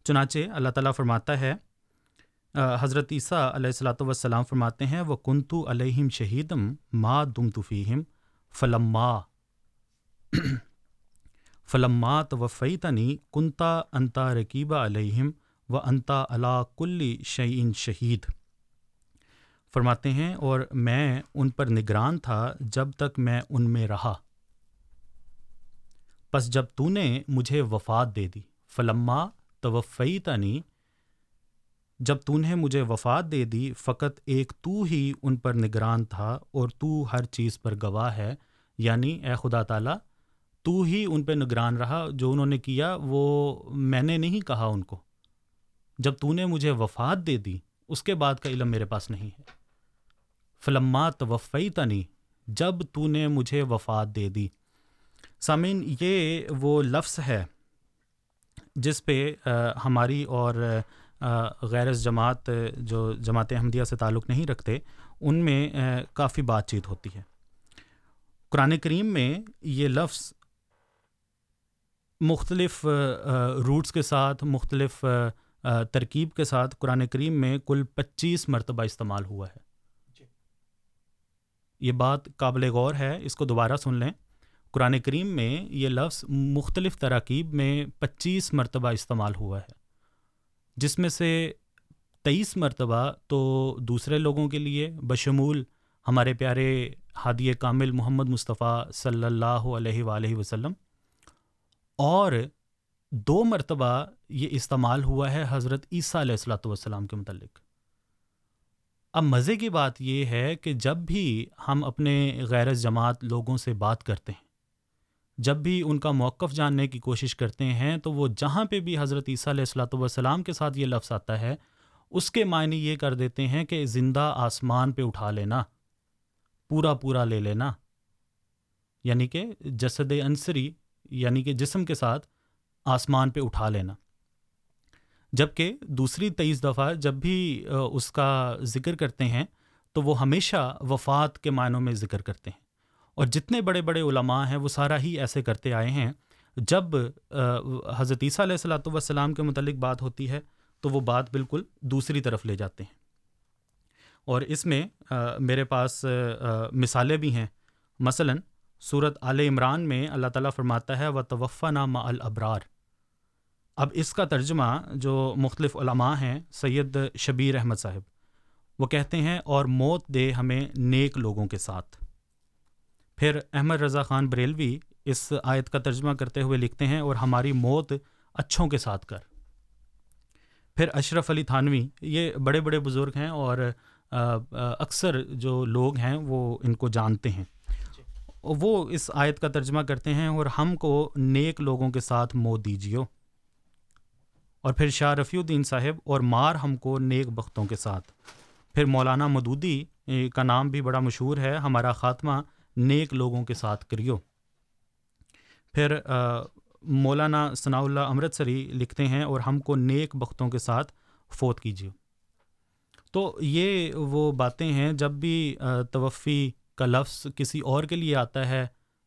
چنانچہ اللہ تعالیٰ فرماتا ہے حضرت عیسیٰ علیہ السلاۃ والسلام فرماتے ہیں، وہ کنتو علیہم شہیدم ما دم تفیم فلما فلما توفی تنی کنتا انتا رقیبہ علیہم و انتا علا کلی شعین شہید۔ فرماتے ہیں، اور میں ان پر نگران تھا جب تک میں ان میں رہا۔ پس جب تو نے مجھے وفات دے دی۔ فلما توفی تنی جب تو نے مجھے وفات دے دی، فقط ایک تو ہی ان پر نگران تھا اور تو ہر چیز پر گواہ ہے۔ یعنی اے خدا تعالیٰ، تو ہی ان پہ نگران رہا، جو انہوں نے کیا، وہ میں نے نہیں کہا ان کو۔ جب تو نے مجھے وفات دے دی، اس کے بعد کا علم میرے پاس نہیں ہے۔ فلمات وفی تنی جب تو نے مجھے وفات دے دی۔ سامعین، یہ وہ لفظ ہے جس پہ ہماری اور غیر جماعت جو جماعت احمدیہ سے تعلق نہیں رکھتے ان میں کافی بات چیت ہوتی ہے۔ قرآن کریم میں یہ لفظ مختلف روٹس کے ساتھ مختلف ترکیب کے ساتھ قرآن کریم میں کل پچیس مرتبہ استعمال ہوا ہے۔ جی۔ یہ بات قابل غور ہے اس کو دوبارہ سن لیں۔ قرآن کریم میں یہ لفظ مختلف تراکیب میں پچیس مرتبہ استعمال ہوا ہے۔ جس میں سے تیئیس مرتبہ تو دوسرے لوگوں کے لیے بشمول ہمارے پیارے ہادی کامل محمد مصطفیٰ صلی اللہ علیہ وآلہ وسلم۔ اور دو مرتبہ یہ استعمال ہوا ہے حضرت عیسیٰ علیہ السلاۃ والسلام کے متعلق۔ اب مزے کی بات یہ ہے کہ جب بھی ہم اپنے غیر جماعت لوگوں سے بات کرتے ہیں جب بھی ان کا موقف جاننے کی کوشش کرتے ہیں تو وہ جہاں پہ بھی حضرت عیسیٰ علیہ السلاۃ والسلام کے ساتھ یہ لفظ آتا ہے، اس کے معنی یہ کر دیتے ہیں کہ زندہ آسمان پہ اٹھا لینا، پورا پورا لے لینا۔ یعنی کہ جسد عنصری یعنی کہ جسم کے ساتھ آسمان پہ اٹھا لینا۔ جبکہ دوسری تیئیس دفعہ جب بھی اس کا ذکر کرتے ہیں تو وہ ہمیشہ وفات کے معنوں میں ذکر کرتے ہیں۔ اور جتنے بڑے بڑے علماء ہیں وہ سارا ہی ایسے کرتے آئے ہیں۔ جب حضرت عیسیٰ علیہ السلاۃ والسلام کے متعلق بات ہوتی ہے تو وہ بات بالکل دوسری طرف لے جاتے ہیں۔ اور اس میں میرے پاس مثالیں بھی ہیں۔ مثلا صورت عال عمران میں اللہ تعالیٰ فرماتا ہے و توفع نامہ الابرار اب اس کا ترجمہ جو مختلف علماء ہیں، سید شبیر احمد صاحب، وہ کہتے ہیں، اور موت دے ہمیں نیک لوگوں کے ساتھ پھر احمد رضا خان بریلوی اس آیت کا ترجمہ کرتے ہوئے لکھتے ہیں، اور ہماری موت اچھوں کے ساتھ کر. پھر اشرف علی تھانوی، یہ بڑے بڑے بزرگ ہیں اور اکثر جو لوگ ہیں وہ ان کو جانتے ہیں۔ وہ اس آیت کا ترجمہ کرتے ہیں، اور ہم کو نیک لوگوں کے ساتھ موت دیجیو اور پھر شاہ رفیع الدین صاحب، اور مار ہم کو نیک بختوں کے ساتھ۔ پھر مولانا مدودی کا نام بھی بڑا مشہور ہے، ہمارا خاتمہ نیک لوگوں کے ساتھ کریو۔ پھر مولانا ثناء اللہ امرتسری لکھتے ہیں، اور ہم کو نیک بختوں کے ساتھ فوت کیجیے۔ تو یہ وہ باتیں ہیں، جب بھی توفی کا لفظ کسی اور کے لیے آتا ہے،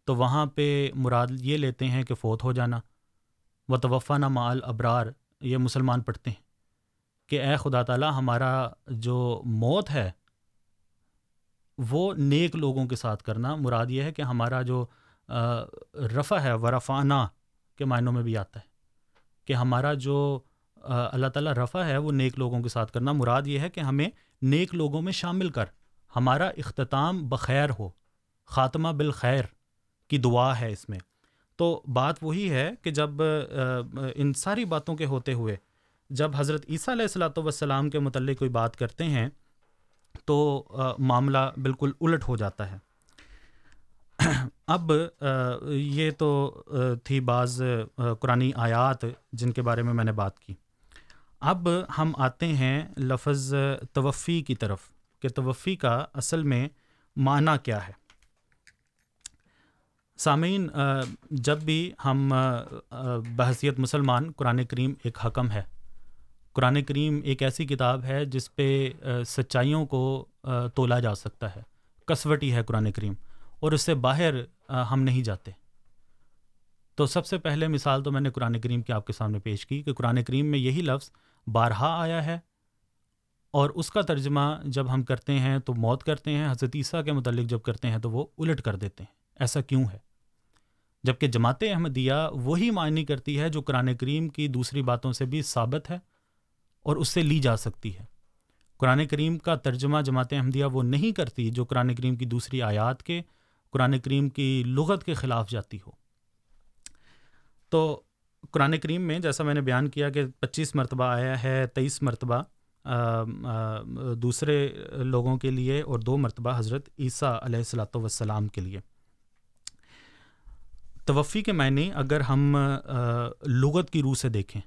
تو وہاں پہ مراد یہ لیتے ہیں کہ فوت ہو جانا۔ و توفع نہ مال ابرار یہ مسلمان پڑھتے ہیں کہ اے خدا تعالیٰ، ہمارا جو موت ہے وہ نیک لوگوں کے ساتھ کرنا، مراد یہ ہے کہ ہمارا جو رفع ہے ورفانہ کے معنوں میں بھی آتا ہے کہ ہمارا جو اللہ تعالیٰ رفع ہے، وہ نیک لوگوں کے ساتھ کرنا۔ مراد یہ ہے کہ ہمیں نیک لوگوں میں شامل کر، ہمارا اختتام بخیر ہو، خاتمہ بالخیر کی دعا ہے اس میں۔ تو بات وہی ہے کہ جب ان ساری باتوں کے ہوتے ہوئے جب حضرت عیسیٰ علیہ السلاۃ والسلام کے متعلق کوئی بات کرتے ہیں تو معاملہ بالکل الٹ ہو جاتا ہے۔ اب یہ تو تھی بعض قرآن آیات جن کے بارے میں میں نے بات کی۔ اب ہم آتے ہیں لفظ توفی کی طرف، کہ توفی کا اصل میں معنی کیا ہے۔ سامعین جب بھی ہم بحثیت مسلمان، قرآن کریم ایک حکم ہے۔ قرآن کریم ایک ایسی کتاب ہے جس پہ سچائیوں کو تولا جا سکتا ہے۔ کسوٹی ہے قرآن کریم اور اس سے باہر ہم نہیں جاتے۔ تو سب سے پہلے مثال تو میں نے قرآن کریم کی آپ کے سامنے پیش کی کہ قرآن کریم میں یہی لفظ بارہا آیا ہے اور اس کا ترجمہ جب ہم کرتے ہیں تو موت کرتے ہیں، حضرت عیسیٰ کے متعلق جب کرتے ہیں تو وہ الٹ کر دیتے ہیں۔ ایسا کیوں ہے؟ جبکہ جماعت احمدیہ وہی معنی کرتی ہے جو قرآن کریم کی دوسری باتوں سے بھی ثابت ہے۔ اور اس سے لی جا سکتی ہے۔ قرآن کریم کا ترجمہ جماعت احمدیہ وہ نہیں کرتی جو قرآن کریم کی دوسری آیات کے، قرآن کریم کی لغت کے خلاف جاتی ہو۔ تو قرآن کریم میں جیسا میں نے بیان کیا کہ پچیس مرتبہ آیا ہے، تیئیس مرتبہ دوسرے لوگوں کے لیے اور دو مرتبہ حضرت عیسیٰ علیہ السلاۃ وسلام کے لیے۔ توفی کے معنی اگر ہم لغت کی روح سے دیکھیں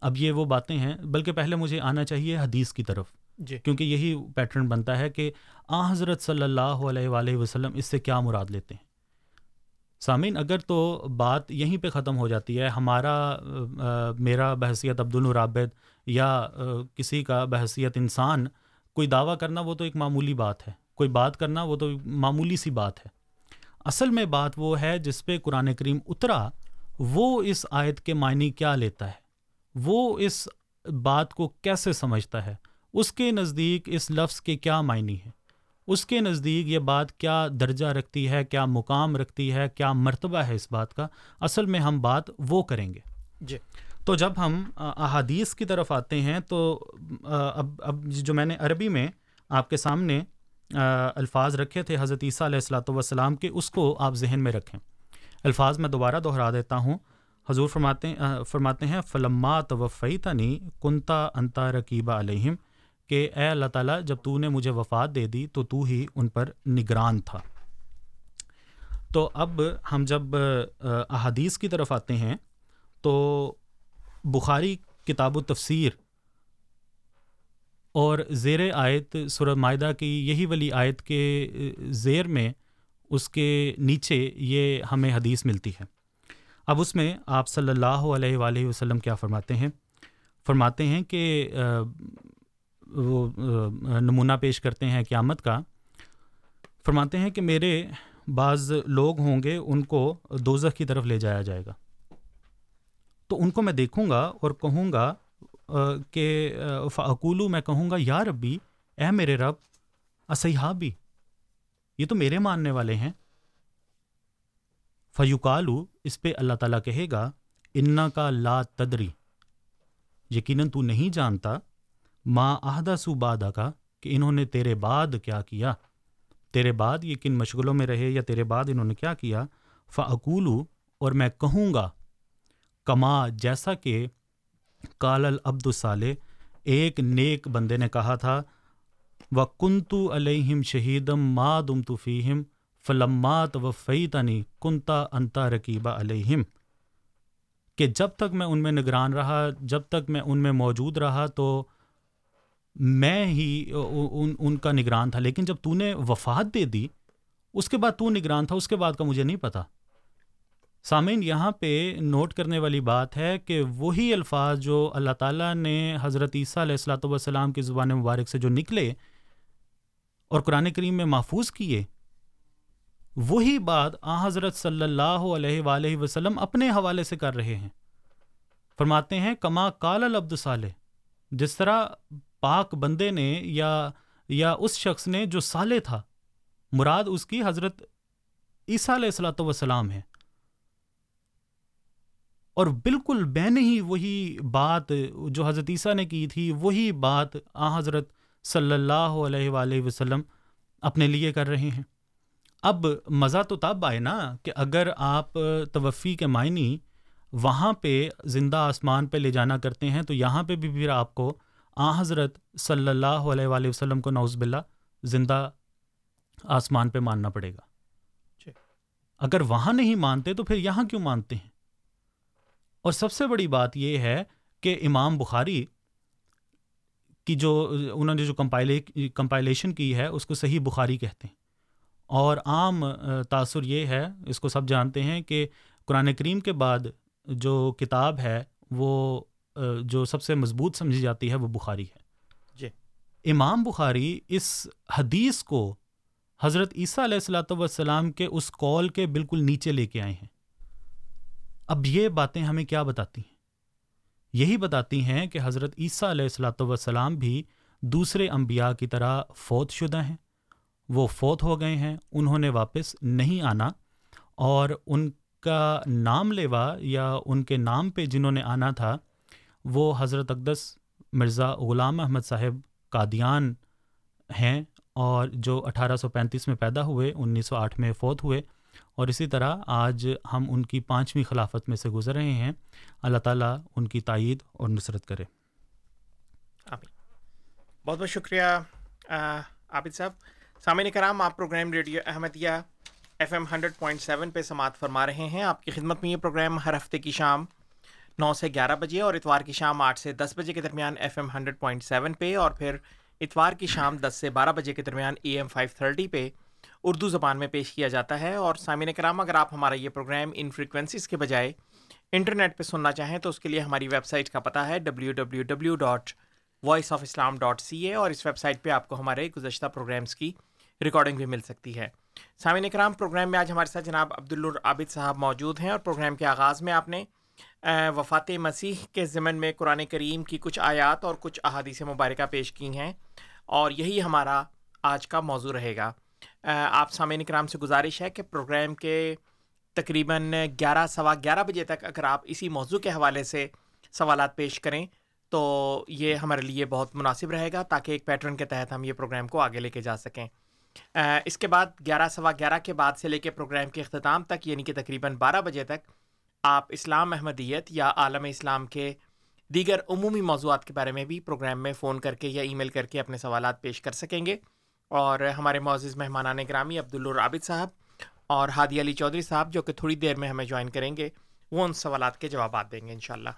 اب یہ وہ باتیں ہیں بلکہ پہلے مجھے آنا چاہیے حدیث کی طرف۔ جی۔ کیونکہ یہی پیٹرن بنتا ہے کہ آ حضرت صلی اللہ علیہ وآلہ وسلم اس سے کیا مراد لیتے ہیں؟ سامعین اگر تو بات یہیں پہ ختم ہو جاتی ہے ہمارا آ, میرا بحثیت عبد الرابد یا آ, کسی کا بحثیت انسان کوئی دعویٰ کرنا وہ تو ایک معمولی بات ہے۔ کوئی بات کرنا وہ تو معمولی سی بات ہے۔ اصل میں بات وہ ہے جس پہ قرآن کریم اترا وہ اس آیت کے معنی کیا لیتا ہے؟ وہ اس بات کو کیسے سمجھتا ہے؟ اس کے نزدیک اس لفظ کے کیا معنی ہے اس کے نزدیک یہ بات کیا درجہ رکھتی ہے کیا مقام رکھتی ہے کیا مرتبہ ہے اس بات کا؟ اصل میں ہم بات وہ کریں گے۔ جی۔ تو جب ہم احادیث کی طرف آتے ہیں تو اب اب جو میں نے عربی میں آپ کے سامنے الفاظ رکھے تھے حضرت عیسیٰ علیہ السلاۃ والسلام کے اس کو آپ ذہن میں رکھیں۔ الفاظ میں دوبارہ دہرا دیتا ہوں۔ حضور فرماتے فرماتے ہیں، فلما توفی تنی کنتا انتا رقیبہ علیہم کہ اے اللہ تعالیٰ، جب تو نے مجھے وفات دے دی تو تو ہی ان پر نگران تھا۔ تو اب ہم جب احادیث کی طرف آتے ہیں، تو بخاری کتاب و تفسیر اور زیر آیت سورہ معدہ کی یہی والی آیت کے زیر میں اس کے نیچے یہ ہمیں حدیث ملتی ہے۔ اب اس میں آپ صلی اللہ علیہ وآلہ وسلم کیا فرماتے ہیں؟ فرماتے ہیں کہ وہ نمونہ پیش کرتے ہیں قیامت کا۔ فرماتے ہیں کہ میرے بعض لوگ ہوں گے، ان کو دوزخ کی طرف لے جایا جائے گا۔ تو ان کو میں دیکھوں گا اور کہوں گا کہ فعقولو میں کہوں گا، یا ربی، اے میرے رب، اسیحابی، یہ تو میرے ماننے والے ہیں۔ فیوکالو اس پہ اللہ تعالیٰ کہے گا، انا کا لا تدری یقیناً تو نہیں جانتا ماں آہدہ سو بادا کا، کہ انہوں نے تیرے بعد کیا کیا۔ تیرے بعد یہ کن مشغلوں میں رہے یا تیرے بعد انہوں نے کیا کیا؟ فعقولو اور میں کہوں گا، کما جیسا کہ کال العبد الصالح ایک نیک بندے نے کہا تھا و کنتو علیہم شہیدم ما دم تو فیم فلمات و فیتنی کنتا انتا رقیبہ علیہم، کہ جب تک میں ان میں نگران رہا، جب تک میں ان میں موجود رہا تو میں ہی ان ان کا نگران تھا۔ لیکن جب تو نے وفات دے دی، اس کے بعد تو نگران تھا، اس کے بعد کا مجھے نہیں پتہ سامعین، یہاں پہ نوٹ کرنے والی بات ہے کہ وہی الفاظ جو اللہ تعالیٰ نے حضرت عیسیٰ علیہ السلاۃ والسلام کی زبان مبارک سے جو نکلے اور قرآن کریم میں محفوظ کیے وہی بات آ حضرت صلی اللہ علیہ وآلہ وسلم اپنے حوالے سے کر رہے ہیں۔ فرماتے ہیں، کما کال العبد صالح، جس طرح پاک بندے نے یا یا اس شخص نے جو صالح تھا، مراد اس کی حضرت عیسیٰ علیہ السلاۃ والسلام ہے۔ اور بالکل میں نے ہی وہی بات جو حضرت عیسیٰ نے کی تھی، وہی بات آ حضرت صلی اللہ علیہ وآلہ وسلم اپنے لیے کر رہے ہیں۔ اب مزہ تو تب آئے نا کہ اگر آپ توفی کے معنی وہاں پہ زندہ آسمان پہ لے جانا کرتے ہیں تو یہاں پہ بھی پھر آپ کو آ حضرت صلی اللہ علیہ وآلہ وسلم کو نوز باللہ زندہ آسمان پہ ماننا پڑے گا۔ جی۔ اگر وہاں نہیں مانتے تو پھر یہاں کیوں مانتے ہیں؟ اور سب سے بڑی بات یہ ہے کہ امام بخاری کی جو انہوں نے جو کمپائلے کمپائلیشن کی ہے اس کو صحیح بخاری کہتے ہیں۔ اور عام تاثر یہ ہے اس کو سب جانتے ہیں کہ قرآن کریم کے بعد جو کتاب ہے وہ جو سب سے مضبوط سمجھی جاتی ہے وہ بخاری ہے۔ جی۔ امام بخاری اس حدیث کو حضرت عیسیٰ علیہ السلاۃ والسلام کے اس کال کے بالکل نیچے لے کے آئے ہیں۔ اب یہ باتیں ہمیں کیا بتاتی ہیں؟ یہی بتاتی ہیں کہ حضرت عیسیٰ علیہ السلاۃ والسلام بھی دوسرے انبیاء کی طرح فوت شدہ ہیں۔ وہ فوت ہو گئے ہیں، انہوں نے واپس نہیں آنا اور ان کا نام لیوا یا ان کے نام پہ جنہوں نے آنا تھا، وہ حضرت اقدس مرزا غلام احمد صاحب قادیان ہیں اور جو اٹھارہ سو پینتیس میں پیدا ہوئے، انیس سو آٹھ میں فوت ہوئے اور اسی طرح آج ہم ان کی پانچویں خلافت میں سے گزر رہے ہیں۔ اللہ تعالیٰ ان کی تائید اور نصرت کرے۔ آمین۔ بہت بہت شکریہ عابد صاحب۔ سامعین کرام، آپ programme radio Ahmadiyya F M hundred point seven پہ سماعت فرما رہے ہیں۔ آپ کی خدمت میں یہ پروگرام ہر ہفتے کی شام نو سے گیارہ بجے اور اتوار کی شام آٹھ سے دس بجے کے درمیان F M hundred point seven پہ اور پھر اتوار کی شام دس سے بارہ بجے کے درمیان اے ایم فائیو تھرٹی پہ اردو زبان میں پیش کیا جاتا ہے۔ اور سامعین کرام، اگر آپ ہمارا یہ پروگرام ان فریکوینسیز کے بجائے انٹرنیٹ پہ سننا چاہیں تو اس کے لیے ہماری ویب سائٹ کا پتہ ہے W W W dot Voice of Islam dot C A اور اس ویب سائٹ پہ آپ کو ہمارے گزشتہ پروگرامس کی ریکارڈنگ بھی مل سکتی ہے۔ سامعین کرام پروگرام میں آج ہمارے ساتھ جناب عبدالعابد صاحب موجود ہیں اور پروگرام کے آغاز میں آپ نے وفات مسیح کے ضمن میں قرآن کریم کی کچھ آیات اور کچھ احادیث مبارکہ پیش کی ہیں اور یہی ہمارا آج کا موضوع رہے گا۔ آپ سامعین کرام سے گزارش ہے کہ پروگرام کے تقریباً گیارہ، سوا گیارہ بجے تک اگر آپ اسی موضوع کے حوالے سے سوالات پیش کریں تو یہ ہمارے لیے بہت مناسب رہے گا تاکہ ایک پیٹرن کے تحت ہم یہ پروگرام کو آگے لے کے جا سکیں۔ اس کے بعد گیارہ سوا گیارہ کے بعد سے لے کے پروگرام کے اختتام تک یعنی کہ تقریباً بارہ بجے تک، آپ اسلام احمدیت یا عالم اسلام کے دیگر عمومی موضوعات کے بارے میں بھی پروگرام میں فون کر کے یا ای میل کر کے اپنے سوالات پیش کر سکیں گے۔ اور ہمارے معزز مہمانان گرامی عبدالرابد صاحب اور ہادی علی چودھری صاحب، جو کہ تھوڑی دیر میں ہمیں جوائن کریں گے، وہ ان سوالات کے جوابات دیں گے انشاءاللہ۔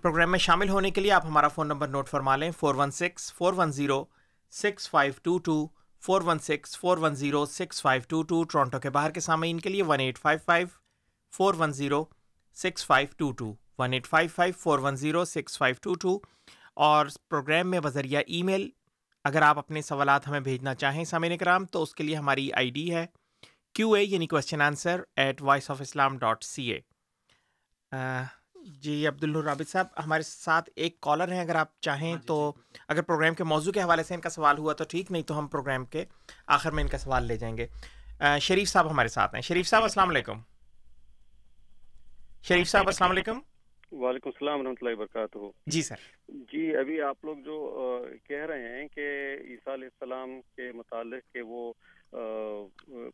پروگرام میں شامل ہونے کے لیے آپ ہمارا فون نمبر نوٹ فرما لیں four one six, four one zero, six five two two, four one six, four one zero, six five two two, Toronto کے باہر کے سامعین کے لیے one eight five five, four one zero, six five two two, one eight five five, four one zero, six five two two, اور programme میں بذریعہ ای میل اگر آپ اپنے سوالات ہمیں بھیجنا چاہیں سامعین کرام تو اس کے لیے ہماری آئی ڈی ہے کیو اے یعنی question answer at Voice of Islam dot C A جی عبدالرابد صاحب ہمارے ساتھ ایک کالر ہیں اگر آپ چاہیں تو اگر پروگرام کے موضوع کے حوالے سے ان کا سوال ہوا تو ٹھیک نہیں تو ہم پروگرام کے آخر میں ان کا سوال لے جائیں گے۔ شریف صاحب ہمارے ساتھ ہیں۔ شریف صاحب السلام علیکم۔ شریف صاحب السلام علیکم۔ وعلیکم السلام ورحمۃ اللہ وبرکاتہ۔ جی سر۔ جی ابھی آپ لوگ جو کہہ رہے ہیں کہ عیسیٰ علیہ السلام کے متعلق کہ وہ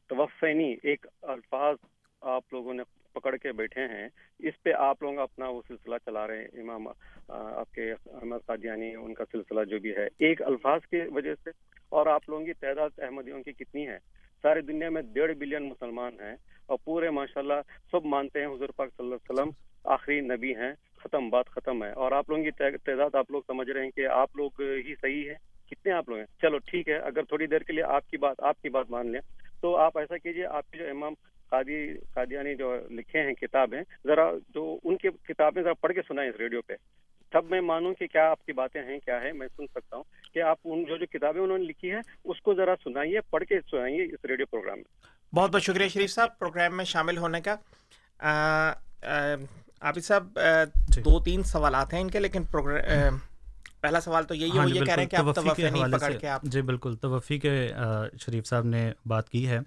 توفینی ایک الفاظ آپ لوگوں نے پکڑ کے بیٹھے ہیں، اس پہ آپ لوگ اپنا وہ سلسلہ چلا رہے ہیں، امام آپ کے احمد قادیانی، ان کا سلسلہ جو بھی ہے۔ ایک الفاظ کی وجہ سے اور آپ لوگوں کی تعداد احمدیوں کی کتنی ہے۔ ساری دنیا میں ڈیڑھ بلین مسلمان ہیں اور پورے ماشاءاللہ سب مانتے ہیں حضور پاک صلی اللہ علیہ وسلم، آخری نبی ہیں، ختم بات ختم ہے۔ اور آپ لوگوں کی تعداد آپ لوگ سمجھ رہے ہیں کہ آپ لوگ ہی صحیح ہے کتنے آپ لوگ ہیں؟ چلو ٹھیک ہے، اگر تھوڑی دیر کے لیے آپ کی بات، آپ کی بات مان لیں، تو آپ ایسا کیجیے، آپ کی جو امام قادی قادیانی جو لکھے ہیں کتابیں ذرا جو ان کی کتابیں ذرا پڑھ کے سنائیں اس ریڈیو پہ۔ تب میں مانوں کہ کیا آپ کی باتیں ہیں کیا ہے میں سن سکتا ہوں کہ آپ ان جو جو کتابیں انہوں نے لکھی ہے اس کو ذرا سنائیے پڑھ کے سنائیے اس ریڈیو پروگرام میں۔ بہت بہت شکریہ شریف صاحب پروگرام میں شامل ہونے کا۔ عابد صاحب دو تین سوالات ہیں ان کے لیکن پہلا سوال تو یہی ہے وہ یہ کہہ رہے ہیں کہ آپ توفی کے آپ جی بالکل۔ توفی کے شریف صاحب نے بات کی ہے۔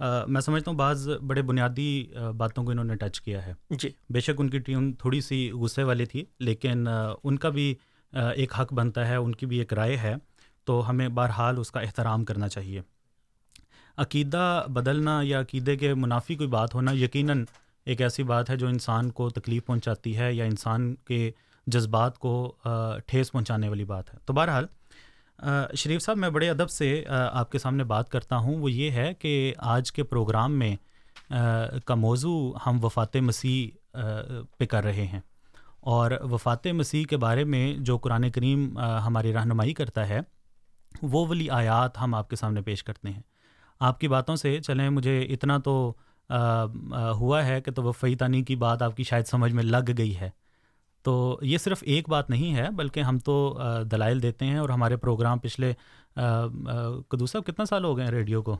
میں سمجھتا ہوں بعض بڑے بنیادی باتوں کو انہوں نے ٹچ کیا ہے۔ جی۔ بے شک ان کی ٹیم تھوڑی سی غصے والی تھی لیکن ان کا بھی ایک حق بنتا ہے ان کی بھی ایک رائے ہے۔ تو ہمیں بہرحال اس کا احترام کرنا چاہیے۔ عقیدہ بدلنا یا عقیدے کے منافی کوئی بات ہونا یقیناً ایک ایسی بات ہے جو انسان کو تکلیف پہنچاتی ہے یا انسان کے جذبات کو ٹھیس پہنچانے والی بات ہے۔ تو بہرحال شریف صاحب، میں بڑے ادب سے آپ کے سامنے بات کرتا ہوں۔ وہ یہ ہے کہ آج کے پروگرام میں کا موضوع ہم وفات مسیح پہ کر رہے ہیں۔ اور وفات مسیح کے بارے میں جو قرآن کریم ہماری رہنمائی کرتا ہے، وہ والی آیات ہم آپ کے سامنے پیش کرتے ہیں۔ آپ کی باتوں سے، چلیں، مجھے اتنا تو ہوا ہے کہ تو وفی تانی کی بات آپ کی شاید سمجھ میں لگ گئی ہے۔ تو یہ صرف ایک بات نہیں ہے بلکہ ہم تو دلائل دیتے ہیں اور ہمارے پروگرام پچھلے کدو صاحب کتنا سال ہو گئے ہیں ریڈیو کو؟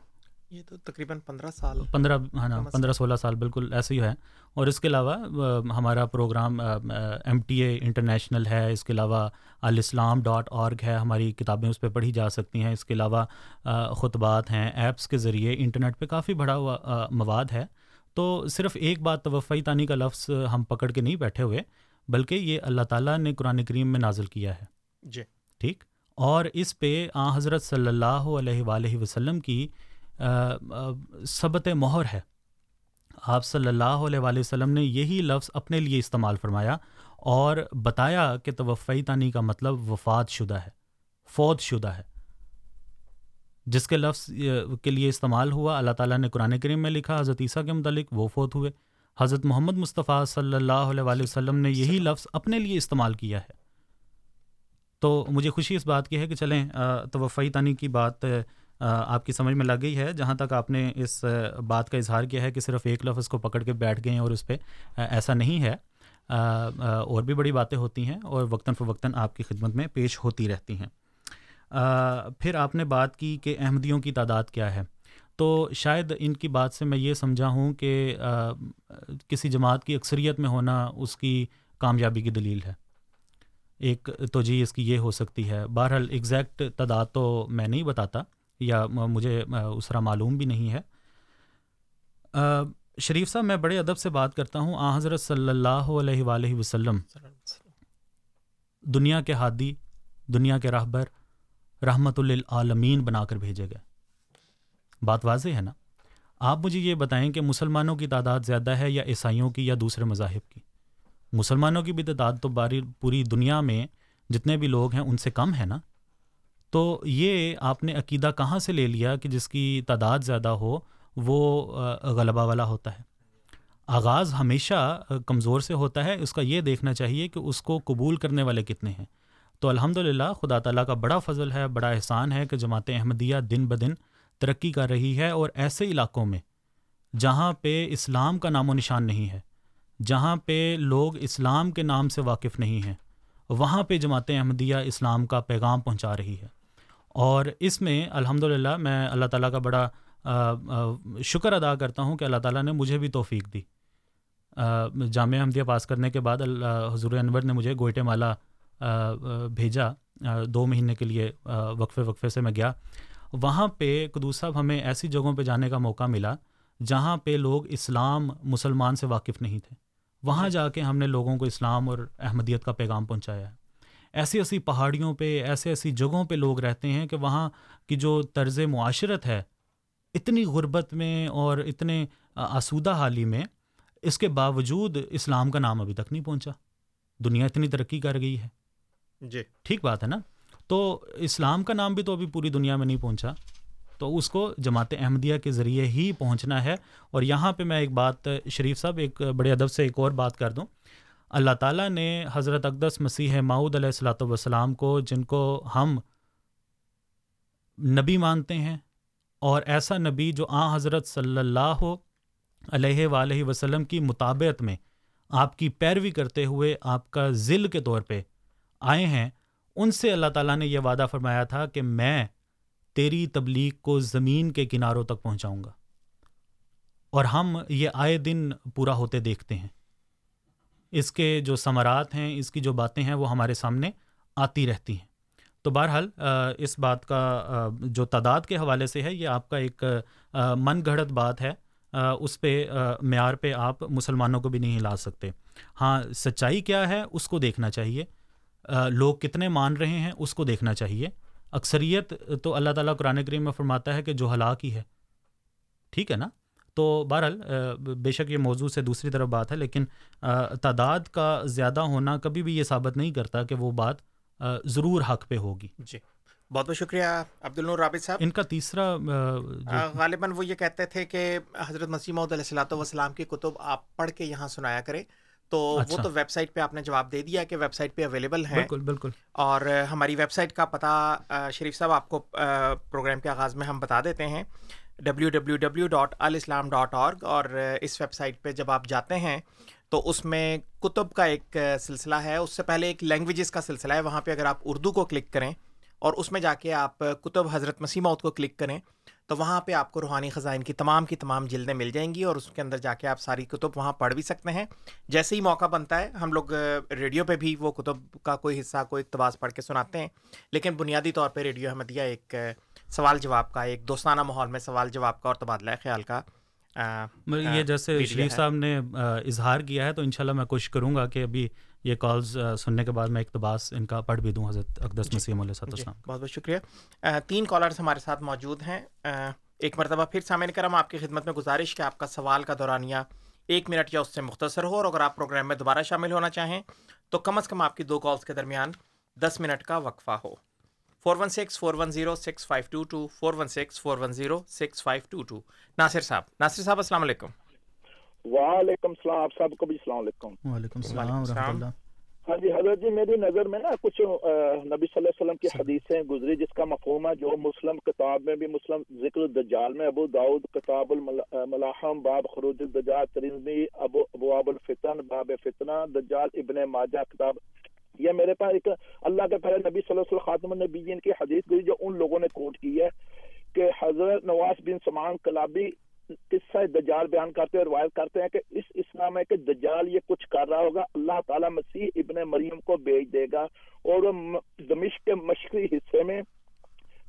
یہ تو تقریباً پندرہ سال۔ پندرہ ہاں نا پندرہ سولہ سال بالکل ایسے ہی ہے۔ اور اس کے علاوہ ہمارا programme M T A international ہے اس کے علاوہ الاسلام ڈاٹ اورگ ہے ہماری کتابیں اس پہ پڑھی جا سکتی ہیں۔ اس کے علاوہ خطبات ہیں ایپس کے ذریعے انٹرنیٹ پہ کافی بڑا ہوا مواد ہے۔ تو صرف ایک بات توفی تانی کا لفظ ہم پکڑ کے نہیں بیٹھے ہوئے بلکہ یہ اللہ تعالیٰ نے قرآن کریم میں نازل کیا ہے۔ جی۔ ٹھیک؟ اور اس پہ آ حضرت صلی اللہ علیہ وآلہ وسلم کی ثبت مہر ہے۔ آپ صلی اللہ علیہ وآلہ وسلم نے یہی لفظ اپنے لیے استعمال فرمایا اور بتایا کہ توفی تانی کا مطلب وفات شدہ ہے فوت شدہ ہے۔ جس کے لفظ کے لیے استعمال ہوا اللہ تعالیٰ نے قرآن کریم میں لکھا حضرت عیسیٰ کے متعلق وہ فوت ہوئے۔ حضرت محمد مصطفیٰ صلی اللہ علیہ وآلہ وسلم نے یہی لفظ اپنے لیے استعمال کیا ہے۔ تو مجھے خوشی اس بات کی ہے کہ چلیں توفی تانی کی بات آپ کی سمجھ میں لگ گئی ہے۔ جہاں تک آپ نے اس بات کا اظہار کیا ہے کہ صرف ایک لفظ کو پکڑ کے بیٹھ گئے ہیں اور اس پہ ایسا نہیں ہے۔ اور بھی بڑی باتیں ہوتی ہیں اور وقتاً فوقتاً آپ کی خدمت میں پیش ہوتی رہتی ہیں۔ پھر آپ نے بات کی کہ احمدیوں کی تعداد کیا ہے۔ تو شاید ان کی بات سے میں یہ سمجھا ہوں کہ کسی جماعت کی اکثریت میں ہونا اس کی کامیابی کی دلیل ہے۔ ایک تو جی اس کی یہ ہو سکتی ہے۔ بہرحال ایگزیکٹ تعداد تو میں نہیں بتاتا یا مجھے اس طرح معلوم بھی نہیں ہے۔ شریف صاحب، میں بڑے ادب سے بات کرتا ہوں۔ آ، حضرت صلی اللہ علیہ وآلہ وسلم۔ دنیا کے ہادی، دنیا کے راہبر رحمت للعالمین بنا کر بھیجے گئے۔ بات واضح ہے نا؟ آپ مجھے یہ بتائیں کہ مسلمانوں کی تعداد زیادہ ہے یا عیسائیوں کی یا دوسرے مذاہب کی؟ مسلمانوں کی بھی تعداد تو باری پوری دنیا میں جتنے بھی لوگ ہیں ان سے کم ہے نا؟ تو یہ آپ نے عقیدہ کہاں سے لے لیا کہ جس کی تعداد زیادہ ہو وہ غلبہ والا ہوتا ہے؟ آغاز ہمیشہ کمزور سے ہوتا ہے۔ اس کا یہ دیکھنا چاہیے کہ اس کو قبول کرنے والے کتنے ہیں۔ تو الحمد للہ خدا تعالیٰ کا بڑا فضل ہے، بڑا احسان ہے کہ جماعت احمدیہ دن بدن ترقی کر رہی ہے اور ایسے علاقوں میں جہاں پہ اسلام کا نام و نشان نہیں ہے، جہاں پہ لوگ اسلام کے نام سے واقف نہیں ہیں، وہاں پہ جماعت احمدیہ اسلام کا پیغام پہنچا رہی ہے۔ اور اس میں الحمد للہ میں اللہ تعالیٰ کا بڑا شکر ادا کرتا ہوں کہ اللہ تعالیٰ نے مجھے بھی توفیق دی۔ جامعہ احمدیہ پاس کرنے کے بعد حضور انور نے مجھے گوئٹے مالا بھیجا دو مہینے کے لیے وقفے وقفے سے میں گیا۔ وہاں پہ قدوس صاحب ہمیں ایسی جگہوں پہ جانے کا موقع ملا جہاں پہ لوگ اسلام مسلمان سے واقف نہیں تھے۔ وہاں جا کے ہم نے لوگوں کو اسلام اور احمدیت کا پیغام پہنچایا۔ ہے ایسی ایسی پہاڑیوں پہ ایسے ایسی جگہوں پہ لوگ رہتے ہیں کہ وہاں کی جو طرز معاشرت ہے اتنی غربت میں اور اتنے آسودہ حالی میں اس کے باوجود اسلام کا نام ابھی تک نہیں پہنچا۔ دنیا اتنی ترقی کر گئی ہے۔ جی۔ ٹھیک بات ہے نا؟ تو اسلام کا نام بھی تو ابھی پوری دنیا میں نہیں پہنچا، تو اس کو جماعت احمدیہ کے ذریعے ہی پہنچنا ہے۔ اور یہاں پہ میں ایک بات، شریف صاحب، ایک بڑے ادب سے ایک اور بات کر دوں۔ اللہ تعالیٰ نے حضرت اقدس مسیح معود علیہ السلاۃ والسلام کو، جن کو ہم نبی مانتے ہیں، اور ایسا نبی جو آ حضرت صلی اللہ علیہ وآلہ وسلم کی مطابعت میں آپ کی پیروی کرتے ہوئے آپ کا ذل کے طور پہ آئے ہیں ان سے اللہ تعالیٰ نے یہ وعدہ فرمایا تھا کہ میں تیری تبلیغ کو زمین کے کناروں تک پہنچاؤں گا۔ اور ہم یہ آئے دن پورا ہوتے دیکھتے ہیں۔ اس کے جو ثمرات ہیں، اس کی جو باتیں ہیں، وہ ہمارے سامنے آتی رہتی ہیں۔ تو بہرحال اس بات کا جو تعداد کے حوالے سے ہے، یہ آپ کا ایک من گھڑت بات ہے۔ اس پہ معیار پہ آپ مسلمانوں کو بھی نہیں لا سکتے۔ ہاں سچائی کیا ہے، اس کو دیکھنا چاہیے۔ لوگ کتنے مان رہے ہیں اس کو دیکھنا چاہیے۔ اکثریت تو اللہ تعالیٰ قرآن کریم میں فرماتا ہے کہ جو ہلاک ہی ہے۔ ٹھیک ہے نا؟ تو بہرحال بے شک یہ موضوع سے دوسری طرف بات ہے لیکن تعداد کا زیادہ ہونا کبھی بھی یہ ثابت نہیں کرتا کہ وہ بات ضرور حق پہ ہوگی۔ جی۔ بہت بہت شکریہ عبد النور رابط صاحب۔ ان کا تیسرا غالباً وہ یہ کہتے تھے کہ حضرت مسیم علیہ السلاۃ والسلام کی کتب آپ پڑھ کے یہاں سنایا کریں۔ تو وہ تو ویب سائٹ پہ آپ نے جواب دے دیا کہ ویب سائٹ پہ اویلیبل ہے بالکل بالکل۔ اور ہماری ویب سائٹ کا پتہ شریف صاحب آپ کو پروگرام کے آغاز میں ہم بتا دیتے ہیں۔ W W W dot alislam dot org اور اس ویب سائٹ پہ جب آپ جاتے ہیں تو اس میں کتب کا ایک سلسلہ ہے۔ اس سے پہلے ایک لینگویجز کا سلسلہ ہے۔ وہاں پہ اگر آپ اردو کو کلک کریں اور اس میں جا کے آپ کتب حضرت مسیمت کو کلک کریں تو وہاں پہ آپ کو روحانی خزائن کی تمام کی تمام جلدیں مل جائیں گی اور اس کے اندر جا کے آپ ساری کتب وہاں پڑھ بھی سکتے ہیں۔ جیسے ہی موقع بنتا ہے ہم لوگ ریڈیو پہ بھی وہ کتب کا کوئی حصہ کوئی اقتباس پڑھ کے سناتے ہیں۔ لیکن بنیادی طور پہ ریڈیو احمدیہ ایک سوال جواب کا ایک دوستانہ ماحول میں سوال جواب کا اور تبادلہ خیال کا یہ جیسے شریف صاحب نے اظہار کیا ہے تو انشاءاللہ میں کوشش کروں گا کہ ابھی یہ کالز سننے کے بعد میں اقتباس ان کا پڑھ بھی دوں حضرت اقدس مسیم علیہ السلام بہت بہت شکریہ۔ تین کالرز ہمارے ساتھ موجود ہیں۔ ایک مرتبہ پھر سامعین کرم آپ کی خدمت میں گزارش کہ آپ کا سوال کا دورانیہ ایک منٹ یا اس سے مختصر ہو اور اگر آپ پروگرام میں دوبارہ شامل ہونا چاہیں تو کم از کم آپ کی دو کالز کے درمیان دس منٹ کا وقفہ ہو۔ Four one six four one zero six five two two four one six four one zero six five two two. Nasir صاحب ناصر صاحب السلام علیکم۔ وعلیکم السلام آپ صاحب کو بھی السلام علیکم۔ وعلیکم السلام ورحمۃ اللہ۔ ہاں جی حضرت جی میری نظر میں نا کچھ نبی صلی اللہ علیہ وسلم کی حدیثیں گزری جس کا مفہوم ہے جو مسلم کتاب میں بھی مسلم ذکر الدجال میں ابو داؤد کتاب الملاحم باب خروج الدجال ترمذی ابو ابواب الفتن باب فتنہ دجال ابن ماجہ کتاب۔ یہ میرے پاس ایک اللہ کے پہلے نبی صلی اللہ علیہ وسلم خاتم النبیین کی حدیث گزری جو ان لوگوں نے کوٹ کی ہے کہ حضرت نواز بن سمان کلابی قصہ دجال بیان کرتے ہیں روایت کرتے ہیں کہ اس اسلام ہے کہ دجال یہ کچھ کر رہا ہوگا اللہ تعالیٰ مسیح ابن مریم کو بیچ دے گا اور وہ دمشق کے مشرقی حصے میں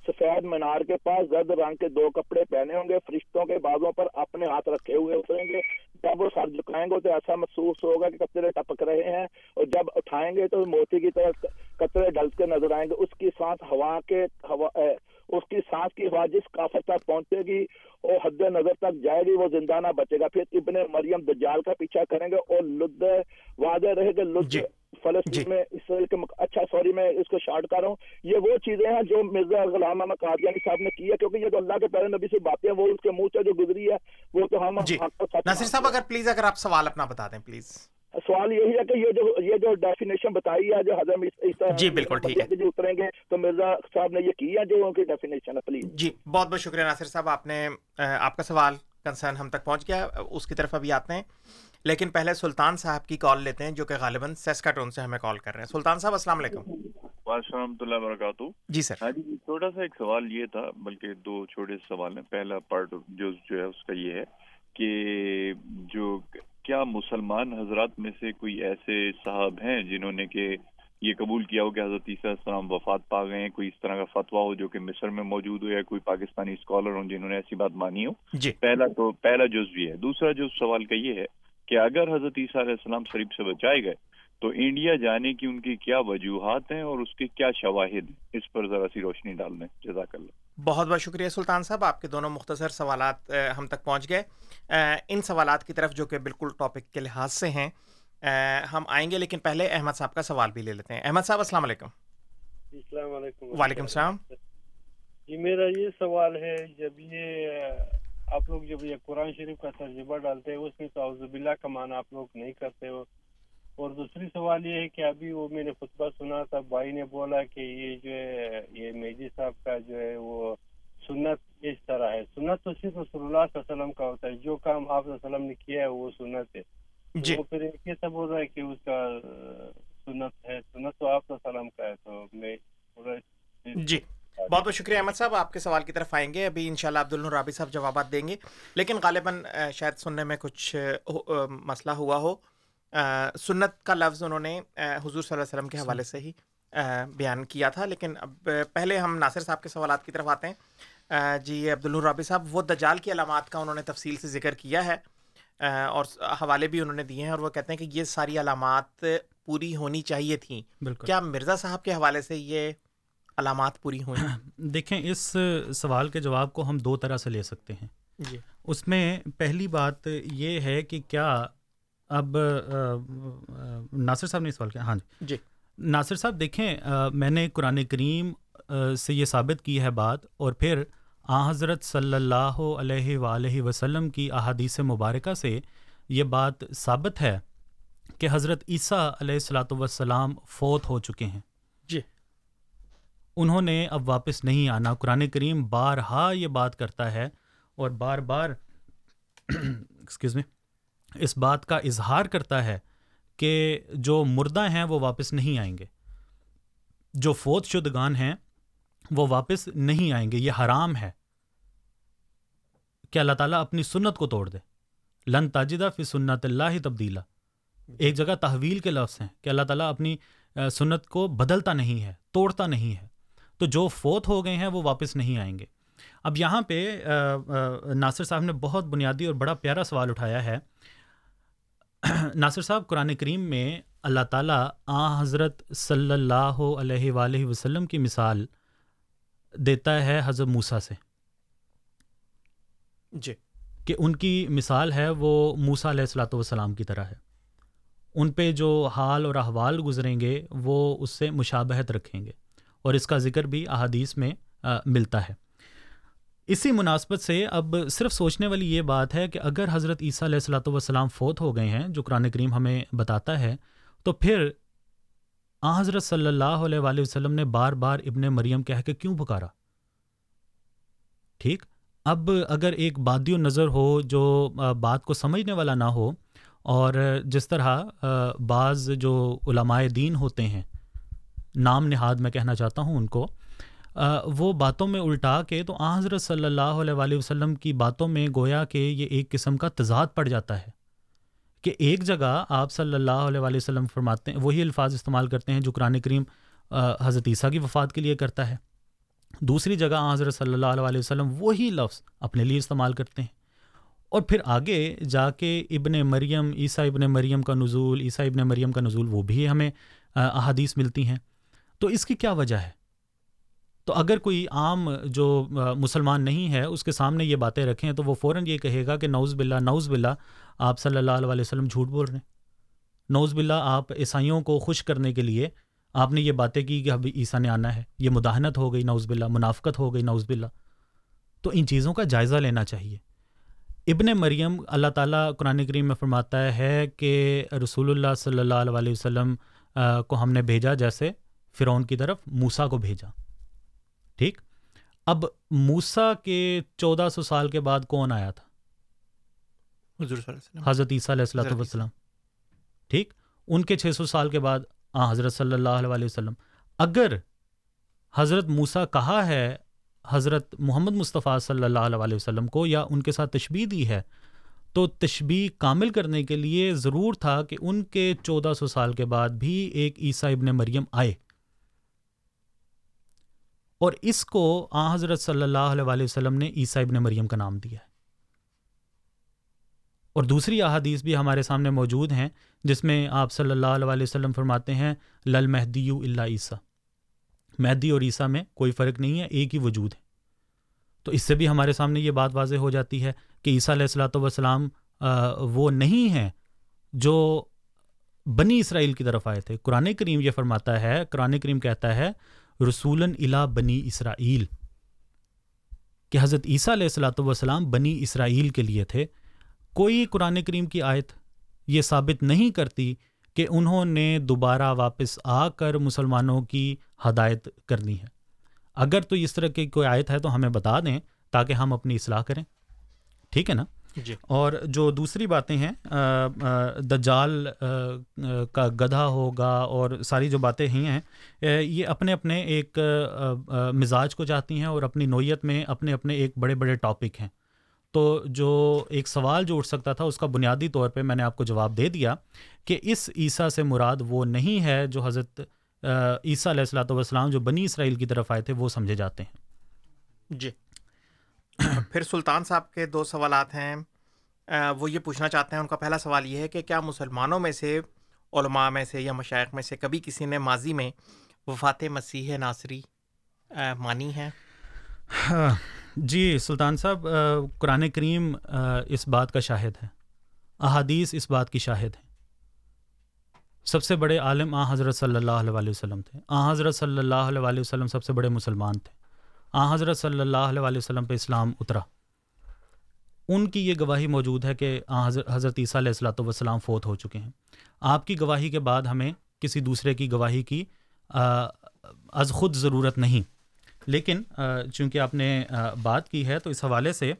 سفید مینار کے پاس زرد رنگ کے دو کپڑے پہنے ہوں گے فرشتوں کے بازوں پر اپنے ہاتھ رکھے ہوئے اتریں گے۔ جب وہ سر جھکائیں گے تو ایسا محسوس ہوگا کہ قطرے ٹپک رہے ہیں اور جب اٹھائیں گے تو موتی کی طرح قطرے ڈلتے نظر آئیں گے۔ اس کی سانس ہوا کے ہوا اے، اس کی سانس کی ہوا جس کافر تک پہنچے گی اور حد نظر تک جائے گی وہ زندہ نہ بچے گا پھر ابن مریم دجال کا پیچھا کریں گے اور لد واضح رہے گا لد جی۔ فلسطین جی۔ میں اسرائیل کے مق... اچھا سوری میں اس کو شارٹ کر رہا ہوں یہ وہ چیزیں ہیں جو مرزا غلام احمد قادیانی صاحب نے کی ہے کیونکہ یہ جو اللہ کے پہلے نبی سے باتیں وہ اس کے منہ سے جو گزری ہے وہ تو ہم جی ناصر صاحب اگر پلیز اگر آپ سوال اپنا بتا دیں پلیز۔ سوال یہی ہے کہ یہ جو یہ جو ڈیفینیشن بتائی ہے جو حضرت عیسیٰ جی، بالکل ٹھیک ہے۔ جو اتریں گے تو مرزا صاحب نے یہ کی ہے جو ان کی ڈیفینیشن ہے پلیز جی بہت بہت شکریہ ناصر صاحب آپ نے آپ کا سوال کنسرن ہم تک پہنچ گیا اس کی طرف ابھی آتے ہیں۔ لیکن پہلے سلطان صاحب کی کال لیتے ہیں جو کہ غالباً سیسکاٹون سے ہمیں کال کر رہے ہیں۔ سلطان صاحب السلام علیکم۔ وعلیکم رحمۃ اللہ وبرکاتہ۔ جی سر۔ ہاں جی چھوٹا سا ایک سوال یہ تھا بلکہ دو چھوٹے سوال ہیں۔ پہلا پارٹ جو جو ہے اس کا یہ ہے کہ جو کیا مسلمان حضرات میں سے کوئی ایسے صاحب ہیں جنہوں نے کہ یہ قبول کیا ہو کہ حضرت عیسیٰ علیہ السلام وفات پا گئے ہیں؟ کوئی اس طرح کا فتویٰ ہو جو کہ مصر میں موجود ہو یا کوئی پاکستانی اسکالر ہوں جنہوں نے ایسی بات مانی ہو؟ جی۔ پہلا تو پہلا جز بھی ہے۔ دوسرا جو سوال کا یہ ہے کہ اگر حضرت عیسیٰ علیہ السلام شریف سے بچائے گئے تو انڈیا جانے کی ان کی کیا وجوہات ہیں اور اس کے کیا شواہد ہیں؟ اس پر ذرا سی روشنی ڈال دیں جزاک اللہ۔ بہت بہت شکریہ سلطان صاحب آپ کے دونوں مختصر سوالات ہم تک پہنچ گئے۔ ان سوالات کی طرف جو کہ بالکل ٹاپک کے لحاظ سے ہیں ہم آئیں گے لیکن پہلے احمد صاحب کا سوال بھی لے لیتے ہیں۔ احمد صاحب السلام علیکم۔ السلام علیکم۔ وعلیکم السلام۔ جی میرا یہ سوال ہے جب یہ آپ لوگ جب یہ قرآن شریف کا ترجمہ ڈالتے ہیں اس میں تو باللہ کا معنی آپ لوگ نہیں کرتے ہو۔ اور دوسری سوال یہ ہے کہ ابھی وہ میں نے خطبہ سنا تھا بھائی نے بولا کہ یہ جو ہے یہ میجی صاحب کا جو ہے وہ سنت اس طرح ہے۔ سنت تو صرف رسول اللہ صلی اللہ علیہ وسلم کا ہوتا ہے جو کام آپ صلی اللہ علیہ وسلم نے کیا ہے وہ سنت ہے۔ جی۔ وہ پھر ایک ایسا بول رہا ہے کہ اس کا سنت ہے سنت تو آپ صلی اللہ علیہ وسلم کا ہے تو میں پورا جی۔ بہت بہت شکریہ احمد صاحب آپ کے سوال کی طرف آئیں گے۔ ابھی انشاءاللہ عبد الرابی صاحب جوابات دیں گے لیکن غالباً شاید سننے میں کچھ مسئلہ ہوا ہو۔ سنت کا لفظ انہوں نے حضور صلی اللہ علیہ وسلم کے حوالے سے ہی بیان کیا تھا۔ لیکن اب پہلے ہم ناصر صاحب کے سوالات کی طرف آتے ہیں۔ جی عبد الرابی صاحب وہ دجال کی علامات کا انہوں نے تفصیل سے ذکر کیا ہے اور حوالے بھی انہوں نے دیے ہیں اور وہ کہتے ہیں کہ یہ ساری علامات پوری ہونی چاہیے تھیں۔ بالکل۔ کیا مرزا صاحب کے حوالے سے یہ علامات پوری ہوئی دیکھیں اس سوال کے جواب کو ہم دو طرح سے لے سکتے ہیں۔ جی۔ اس میں پہلی بات یہ ہے کہ کیا اب ناصر صاحب نے سوال کیا۔ ہاں جی۔ جی۔ ناصر صاحب دیکھیں میں نے قرآن کریم سے یہ ثابت کی ہے بات اور پھر آ حضرت صلی اللہ علیہ وآلہ وسلم کی احادیث مبارکہ سے یہ بات ثابت ہے کہ حضرت عیسیٰ علیہ الصلاۃ والسلام فوت ہو چکے ہیں۔ جی۔ انہوں نے اب واپس نہیں آنا۔ قرآن کریم بارہا یہ بات کرتا ہے اور بار بار ایکسکیوز میں اس بات کا اظہار کرتا ہے کہ جو مردہ ہیں وہ واپس نہیں آئیں گے۔ جو فوت شدگان ہیں وہ واپس نہیں آئیں گے، یہ حرام ہے۔ کہ اللہ تعالیٰ اپنی سنت کو توڑ دے؟ لن تاجدہ فی سنت اللہ تبدیلا۔ ایک جگہ تحویل کے لفظ ہیں کہ اللہ تعالیٰ اپنی سنت کو بدلتا نہیں ہے، توڑتا نہیں ہے۔ تو جو فوت ہو گئے ہیں وہ واپس نہیں آئیں گے۔ اب یہاں پہ ناصر صاحب نے بہت بنیادی اور بڑا پیارا سوال اٹھایا ہے ناصر صاحب قرآن کریم میں اللہ تعالیٰ آ حضرت صلی اللہ علیہ وآلہ وسلم کی مثال دیتا ہے حضرت موسیٰ سے۔ جی۔ کہ ان کی مثال ہے وہ موسیٰ علیہ السلاۃ والسلام کی طرح ہے۔ ان پہ جو حال اور احوال گزریں گے وہ اس سے مشابہت رکھیں گے۔ اور اس کا ذکر بھی احادیث میں ملتا ہے۔ اسی مناسبت سے اب صرف سوچنے والی یہ بات ہے کہ اگر حضرت عیسیٰ علیہ السلاۃ والسلام فوت ہو گئے ہیں، جو قرآن کریم ہمیں بتاتا ہے، تو پھر آ حضرت صلی اللہ علیہ وآلہ وسلم نے بار بار ابن مریم کہہ کے کیوں پکارا؟ ٹھیک؟ اب اگر ایک بادی و نظر ہو جو بات کو سمجھنے والا نہ ہو، اور جس طرح بعض جو علماء دین ہوتے ہیں، نام نہاد میں کہنا چاہتا ہوں ان کو وہ باتوں میں الٹا کے تو آ حضرت صلی اللہ علیہ وآلہ وسلم کی باتوں میں گویا کہ یہ ایک قسم کا تضاد پڑ جاتا ہے کہ ایک جگہ آپ صلی اللہ علیہ وآلہ وسلم فرماتے ہیں، وہی الفاظ استعمال کرتے ہیں جو قرآن کریم حضرت عیسیٰ کی وفات کے لیے کرتا ہے۔ دوسری جگہ آ حضرت صلی اللہ علیہ وآلہ وسلم وہی لفظ اپنے لیے استعمال کرتے ہیں۔ اور پھر آگے جا کے ابن مریم، عیسیٰ ابن مریم کا نزول، عیسیٰ ابن مریم کا نزول، وہ بھی ہمیں احادیث ملتی ہیں۔ تو اس کی کیا وجہ ہے؟ تو اگر کوئی عام جو مسلمان نہیں ہے، اس کے سامنے یہ باتیں رکھیں تو وہ فوراً یہ کہے گا کہ نوز باللہ نوز باللہ، آپ صلی اللہ علیہ وسلم جھوٹ بول رہے ہیں۔ نوز باللہ، آپ عیسائیوں کو خوش کرنے کے لیے آپ نے یہ باتیں کی کہ ابھی عیسیٰ نے آنا ہے۔ یہ مداحنت ہو گئی نوز باللہ، منافقت ہو گئی نوز باللہ۔ تو ان چیزوں کا جائزہ لینا چاہیے۔ ابن مریم، اللہ تعالیٰ قرآن کریم میں فرماتا ہے کہ رسول اللہ صلی اللہ علیہ وسلم کو ہم نے بھیجا جیسے فرعون کی طرف موسیٰ کو بھیجا۔ ٹھیک۔ اب موسیٰ کے چودہ سو سال کے بعد کون آیا تھا؟ حضور صلی اللہ علیہ وسلم۔ حضرت عیسیٰ علیہ السلۃ والسلام۔ ٹھیک۔ ان کے چھ سو سال کے بعد آ حضرت صلی اللہ علیہ وسلم۔ اگر حضرت موسیٰ کہا ہے حضرت محمد مصطفیٰ صلی اللہ علیہ وسلم کو یا ان کے ساتھ تشبیح دی ہے تو تشبیح کامل کرنے کے لیے ضرور تھا کہ ان کے چودہ سو سال کے بعد بھی ایک عیسیٰ ابن مریم آئے۔ اور اس کو آ حضرت صلی اللہ علیہ وسلم نے عیسیٰ ابن مریم کا نام دیا ہے۔ اور دوسری احادیث بھی ہمارے سامنے موجود ہیں، جس میں آپ صلی اللہ علیہ وسلم فرماتے ہیں لل مہدی اللہ عیسیٰ مہدی اور عیسیٰ میں کوئی فرق نہیں ہے، ایک ہی وجود ہے۔ تو اس سے بھی ہمارے سامنے یہ بات واضح ہو جاتی ہے کہ عیسیٰ علیہ السلاۃ والسلام وہ نہیں ہیں جو بنی اسرائیل کی طرف آئے تھے۔ قرآن کریم یہ فرماتا ہے، قرآن کریم کہتا ہے رسولن الا بنی اسرائیل۔ کہ حضرت عیسیٰ علیہ السلاۃ والسلام بنی اسرائیل کے لیے تھے، کوئی قرآن کریم کی آیت یہ ثابت نہیں کرتی کہ انہوں نے دوبارہ واپس آ کر مسلمانوں کی ہدایت کرنی ہے۔ اگر تو اس طرح کی کوئی آیت ہے تو ہمیں بتا دیں تاکہ ہم اپنی اصلاح کریں۔ ٹھیک ہے نا؟ جی۔ اور جو دوسری باتیں ہیں دجال کا گدھا ہوگا اور ساری جو باتیں ہی ہیں یہ اپنے اپنے ایک مزاج کو چاہتی ہیں اور اپنی نوعیت میں اپنے اپنے ایک بڑے بڑے ٹاپک ہیں۔ تو جو ایک سوال جو اٹھ سکتا تھا اس کا بنیادی طور پہ میں نے آپ کو جواب دے دیا کہ اس عیسیٰ سے مراد وہ نہیں ہے جو حضرت عیسیٰ علیہ السلاۃ والسلام جو بنی اسرائیل کی طرف آئے تھے وہ سمجھے جاتے ہیں۔ جی۔ پھر سلطان صاحب کے دو سوالات ہیں۔ وہ یہ پوچھنا چاہتے ہیں، ان کا پہلا سوال یہ ہے کہ کیا مسلمانوں میں سے، علماء میں سے یا مشائق میں سے کبھی کسی نے ماضی میں وفات مسیح ناصری مانی ہے؟ ہاں، جی سلطان صاحب قرآن کریم اس بات کا شاہد ہے۔ احادیث اس بات کی شاہد ہیں۔ سب سے بڑے عالم آ، حضرت صلی اللہ علیہ وسلم تھے۔ آ، حضرت صلی اللہ علیہ وسلم سب سے بڑے مسلمان تھے۔ آ حضرت صلی اللہ علیہ وسلم پہ اسلام اترا۔ ان کی یہ گواہی موجود ہے کہ آ حضرت حضرت عیسیٰ علیہ السلاۃ والسلام فوت ہو چکے ہیں۔ آپ کی گواہی کے بعد ہمیں کسی دوسرے کی گواہی کی آ، از خود ضرورت نہیں۔ لیکن آ، چونکہ آپ نے آ، بات کی ہے تو اس حوالے سے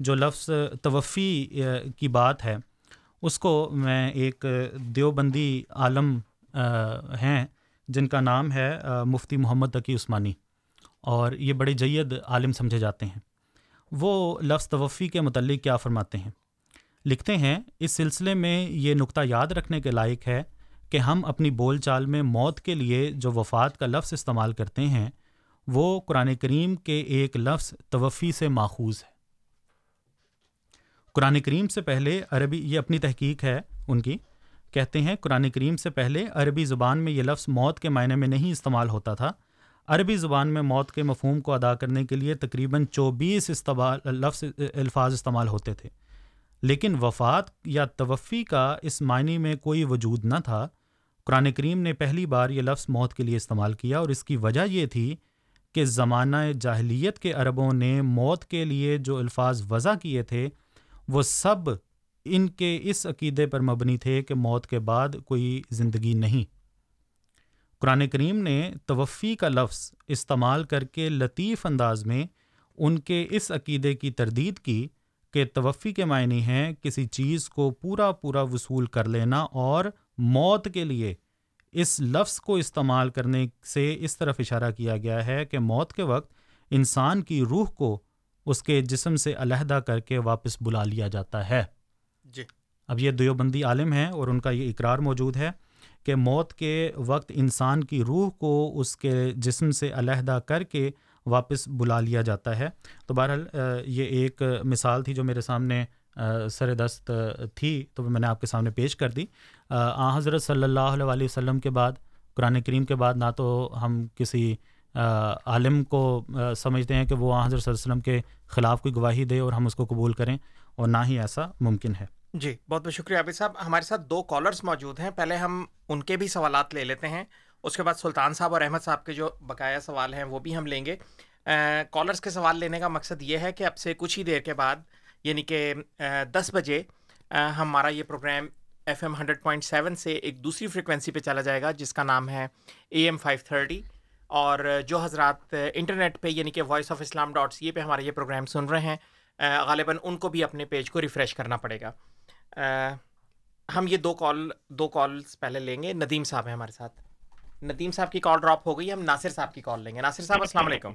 جو لفظ توفی آ، کی بات ہے اس کو میں ایک دیوبندی عالم آ، ہیں جن کا نام ہے آ، مفتی محمد تقی عثمانی۔ اور یہ بڑے جید عالم سمجھے جاتے ہیں۔ وہ لفظ توفی کے متعلق کیا فرماتے ہیں؟ لکھتے ہیں، اس سلسلے میں یہ نقطہ یاد رکھنے کے لائق ہے کہ ہم اپنی بول چال میں موت کے لیے جو وفات کا لفظ استعمال کرتے ہیں، وہ قرآن کریم کے ایک لفظ توفی سے ماخوذ ہے۔ قرآن کریم سے پہلے عربی، یہ اپنی تحقیق ہے ان کی، کہتے ہیں، قرآن کریم سے پہلے عربی زبان میں یہ لفظ موت کے معنی میں نہیں استعمال ہوتا تھا۔ عربی زبان میں موت کے مفہوم کو ادا کرنے کے لیے تقریباً چوبیس استعمال، لفظ، الفاظ استعمال ہوتے تھے۔ لیکن وفات یا توفی کا اس معنی میں کوئی وجود نہ تھا۔ قرآن کریم نے پہلی بار یہ لفظ موت کے لیے استعمال کیا اور اس کی وجہ یہ تھی کہ زمانہ جاہلیت کے عربوں نے موت کے لیے جو الفاظ وضع کیے تھے، وہ سب ان کے اس عقیدے پر مبنی تھے کہ موت کے بعد کوئی زندگی نہیں۔ قرآن کریم نے توفی کا لفظ استعمال کر کے لطیف انداز میں ان کے اس عقیدے کی تردید کی کہ توفی کے معنی ہیں کسی چیز کو پورا پورا وصول کر لینا اور موت کے لیے اس لفظ کو استعمال کرنے سے اس طرف اشارہ کیا گیا ہے کہ موت کے وقت انسان کی روح کو اس کے جسم سے علیحدہ کر کے واپس بلا لیا جاتا ہے۔ جی۔ اب یہ دیوبندی عالم ہیں اور ان کا یہ اقرار موجود ہے۔ کہ موت کے وقت انسان کی روح کو اس کے جسم سے علیحدہ کر کے واپس بلا لیا جاتا ہے۔ تو بہرحال یہ ایک مثال تھی جو میرے سامنے سر دست تھی۔ تو میں نے آپ کے سامنے پیش کر دی۔ آ حضرت صلی اللہ علیہ وسلم کے بعد، قرآن کریم کے بعد نہ تو ہم کسی عالم کو سمجھتے ہیں کہ وہ آ، حضرت صلی اللہ علیہ وسلم کے خلاف کوئی گواہی دے اور ہم اس کو قبول کریں اور نہ ہی ایسا ممکن ہے۔ جی بہت بہت شکریہ عابد صاحب۔ ہمارے ساتھ دو کالرز موجود ہیں۔ پہلے ہم ان کے بھی سوالات لے لیتے ہیں۔ اس کے بعد سلطان صاحب اور احمد صاحب کے جو بقایا سوال ہیں وہ بھی ہم لیں گے۔ کالرز کے سوال لینے کا مقصد یہ ہے کہ اب سے کچھ ہی دیر کے بعد یعنی کہ دس بجے ہمارا یہ programme F M hundred point seven سے ایک دوسری فریکوینسی پہ چلا جائے گا، جس کا نام ہے اے ایم فائیو تھرٹی۔ اور جو حضرات انٹرنیٹ پہ یعنی کہ Voice of Islam dot C A پہ ہمارا یہ پروگرام سن رہے ہیں غالباً ان کو بھی اپنے پیج کو ریفریش کرنا پڑے گا۔ ہم یہ دو کال دو کالس پہلے لیں گے۔ ندیم صاحب ہیں ہمارے ساتھ۔ ندیم صاحب کی کال ڈراپ ہو گئی ہم ناصر صاحب کی کال لیں گے۔ ناصر صاحب السلام علیکم۔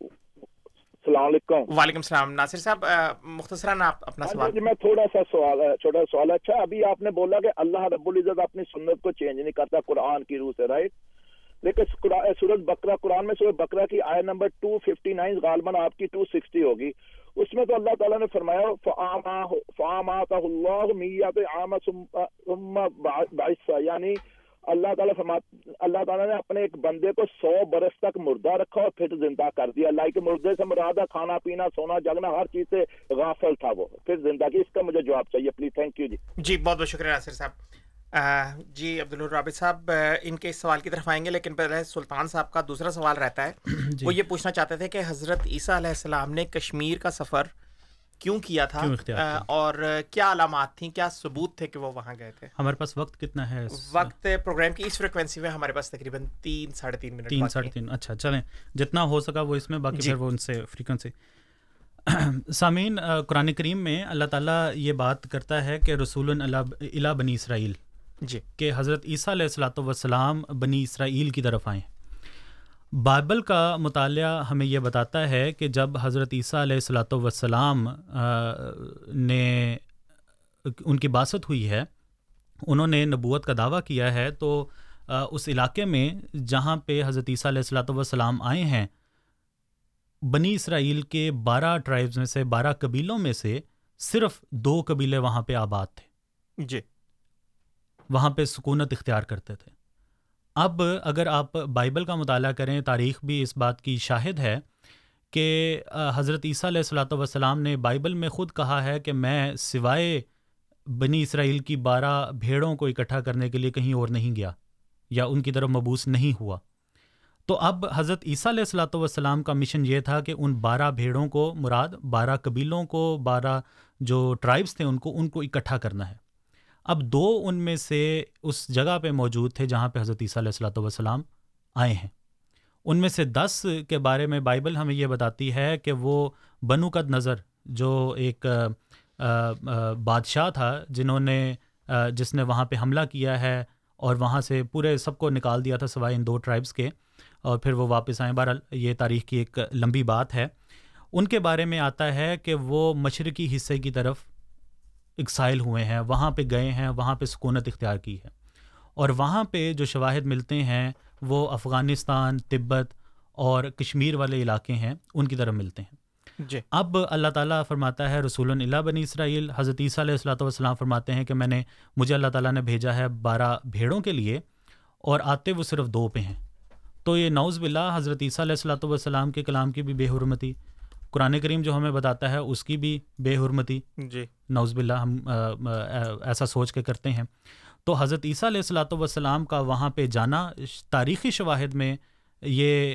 السلام علیکم۔ وعلیکم السلام۔ ناصر صاحب مختصراً آپ اپنا سوال جی میں تھوڑا سا سوال چھوٹا سوال اچھا ابھی آپ نے بولا کہ اللہ رب العزت اپنی سنت کو چینج نہیں کرتا قرآن کی روح سے رائٹ لیکن سورج بکرا قرآن میں سورج بکرا کی آئے نمبر 259 غالباً آپ کی 260 ہوگی۔ اس میں تو اللہ تعالیٰ نے فرمایا فعامات اللہ میت عام باعث یعنی اللہ تعالیٰ فرمات اللہ تعالیٰ نے اپنے ایک بندے کو سو برس تک مردہ رکھا اور پھر زندہ کر دیا۔ اللہ کے مردے سے مرادہ کھانا پینا، سونا، جگنا، ہر چیز سے غافل تھا وہ۔ پھر زندہ کی اس کا مجھے جواب چاہیے، پلیز تھینک یو جی۔ جی بہت بہت شکریہ ناصر صاحب۔ جی عبدالرابط صاحب ان کے اس سوال کی طرف آئیں گے لیکن پہلے سلطان صاحب کا دوسرا سوال رہتا ہے۔ وہ یہ پوچھنا چاہتے تھے کہ حضرت عیسیٰ علیہ السلام نے کشمیر کا سفر کیوں کیا تھا؟ اور کیا علامات تھیں کیا ثبوت تھے کہ وہ وہاں گئے تھے؟ ہمارے پاس وقت کتنا ہے؟ وقت پروگرام کی اس فریکوینسی میں ہمارے پاس تقریباً تین ساڑھے تین منٹ تین ساڑھے تین۔ اچھا چلیں۔ جتنا ہو سکا وہ اس میں باقی پھر وہ ان سے فریکوینسی سامعین قرآن کریم میں اللہ تعالیٰ یہ بات کرتا ہے کہ رسول اللہ بنی اسرائیل۔ جی کہ حضرت عیسیٰ علیہ السلاۃ وسلام بنی اسرائیل کی طرف آئیں۔ بائبل کا مطالعہ ہمیں یہ بتاتا ہے کہ جب حضرت عیسیٰ علیہ السلاۃ وسلام نے ان کی باست ہوئی ہے، انہوں نے نبوت کا دعویٰ کیا ہے، تو اس علاقے میں جہاں پہ حضرت عیسیٰ علیہ السلاۃ وسلام آئے ہیں، بنی اسرائیل کے بارہ ٹرائبز میں سے، بارہ قبیلوں میں سے صرف دو قبیلے وہاں پہ آباد تھے۔ جی۔ وہاں پہ سکونت اختیار کرتے تھے۔ اب اگر آپ بائبل کا مطالعہ کریں، تاریخ بھی اس بات کی شاہد ہے کہ حضرت عیسیٰ علیہ السلاۃ وسلام نے بائبل میں خود کہا ہے کہ میں سوائے بنی اسرائیل کی بارہ بھیڑوں کو اکٹھا کرنے کے لیے کہیں اور نہیں گیا یا ان کی طرف مبوس نہیں ہوا۔ تو اب حضرت عیسیٰ علیہ السلاۃ والسلام کا مشن یہ تھا کہ ان بارہ بھیڑوں کو، مراد بارہ قبیلوں کو، بارہ جو ٹرائبس تھے ان کو ان کو اکٹھا کرنا ہے۔ اب دو ان میں سے اس جگہ پہ موجود تھے جہاں پہ حضرت عیسیٰ علیہ السلاۃ والسلام آئے ہیں۔ ان میں سے دس کے بارے میں بائبل ہمیں یہ بتاتی ہے کہ وہ بنو قد نظر جو ایک بادشاہ تھا، جنہوں نے جس نے وہاں پہ حملہ کیا ہے اور وہاں سے پورے سب کو نکال دیا تھا سوائے ان دو ٹرائبس کے، اور پھر وہ واپس آئیں۔ بہرحال یہ تاریخ کی ایک لمبی بات ہے۔ ان کے بارے میں آتا ہے کہ وہ مشرقی حصے کی طرف اکسائل ہوئے ہیں وہاں پہ گئے ہیں وہاں پہ سکونت اختیار کی ہے۔ اور وہاں پہ جو شواہد ملتے ہیں وہ افغانستان تبت اور کشمیر والے علاقے ہیں ان کی طرف ملتے ہیں۔ جی۔ اب اللہ تعالیٰ فرماتا ہے رسول اللہ بنی اسرائیل حضرت عیسیٰ علیہ السلاۃ والسلام فرماتے ہیں کہ میں نے مجھے اللہ تعالیٰ نے بھیجا ہے بارہ بھیڑوں کے لیے اور آتے وہ صرف دو پہ ہیں۔ تو یہ نوز باللہ حضرت عیسیٰ علیہ السلاۃ والسلام کے کلام کی بھی بے حرمتی قرآن کریم جو ہمیں بتاتا ہے اس کی بھی بے حرمتی۔ جی۔ نوز باللہ ہم ایسا سوچ کے کرتے ہیں۔ تو حضرت عیسیٰ علیہ السلاۃ والسلام کا وہاں پہ جانا تاریخی شواہد میں یہ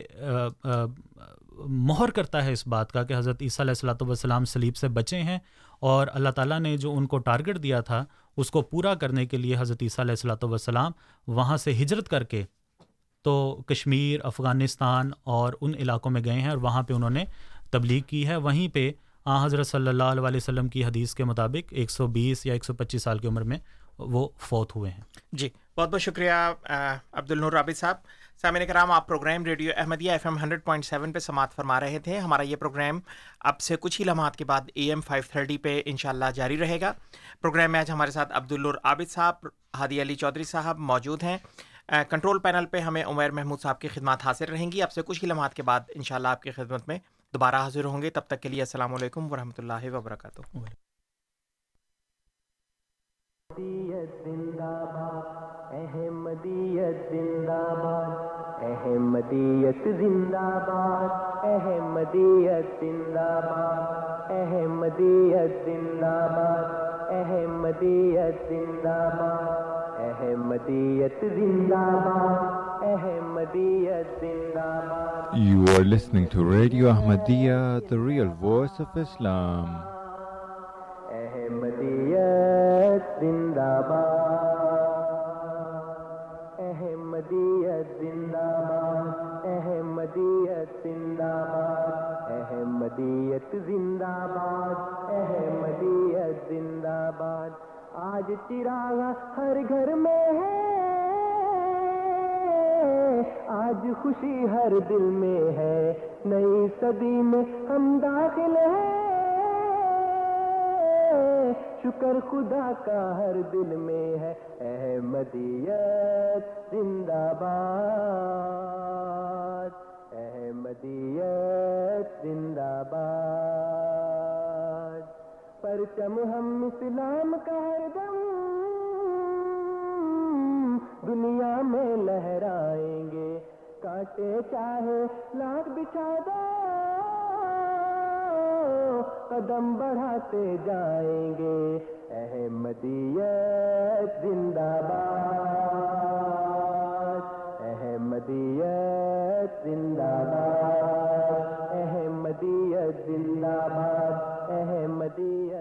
مہر کرتا ہے اس بات کا کہ حضرت عیسیٰ علیہ السلاۃ والسلام سلیب سے بچے ہیں اور اللہ تعالیٰ نے جو ان کو ٹارگٹ دیا تھا اس کو پورا کرنے کے لیے حضرت عیسیٰ علیہ السلاۃ والسلام وہاں سے ہجرت کر کے تو کشمیر افغانستان اور ان علاقوں میں گئے ہیں اور وہاں پہ انہوں نے تبلیغ کی ہے۔ وہیں پہ آ حضرت صلی اللہ علیہ وسلم کی حدیث کے مطابق ایک سو بیس یا ایک سو پچیس سال کی عمر میں وہ فوت ہوئے ہیں۔ جی بہت بہت شکریہ عبد النور رابط صاحب۔ سامعین کرام، آپ programme radio Ahmadiyya F M hundred point seven پہ سماعت فرما رہے تھے۔ ہمارا یہ پروگرام اب سے کچھ ہی لمحات کے بعد اے ایم فائیو تھرٹی پہ انشاءاللہ جاری رہے گا۔ پروگرام میں آج ہمارے ساتھ عبد النور عابد صاحب، ہادی علی چودھری صاحب موجود ہیں۔ کنٹرول پینل پہ ہمیں عمیر محمود صاحب کی خدمات حاصل رہیں گی۔ اب سے کچھ ہی لمحات کے بعد انشاءاللہ آپ کی خدمت میں دوبارہ حاضر ہوں گے، تب تک کے لیے السلام علیکم ورحمۃ اللہ وبرکاتہ۔ احمدیت زندہ باد احمدیت زندہ باد احمدیت زندہ باد احمدیت زندہ باد احمدیت زندہ باد احمدیت زندہ باد احمدیت زندہ باد You are listening to Radio Ahmadiyya, the real voice of Islam. احمدیت زندہ باد احمدیت زندہ باد احمدیت زندہ باد احمدیت زندہ باد احمدیت زندہ باد آج چراغ ہر گھر میں ہے آج خوشی ہر دل میں ہے، نئی صدی میں ہم داخل ہیں۔ شکر خدا کا ہر دل میں ہے، احمدیت زندہ باد۔ احمدیت زندہ باد۔ پرچم ہم اسلام کا ہر دم، دنیا میں لہرائیں کاٹے چاہے، لاکھ بچھا دو، قدم بڑھاتے جائیں گے۔ احمدیت زندہ باد، احمدیت زندہ باد، احمدیت زندہ باد، احمدیت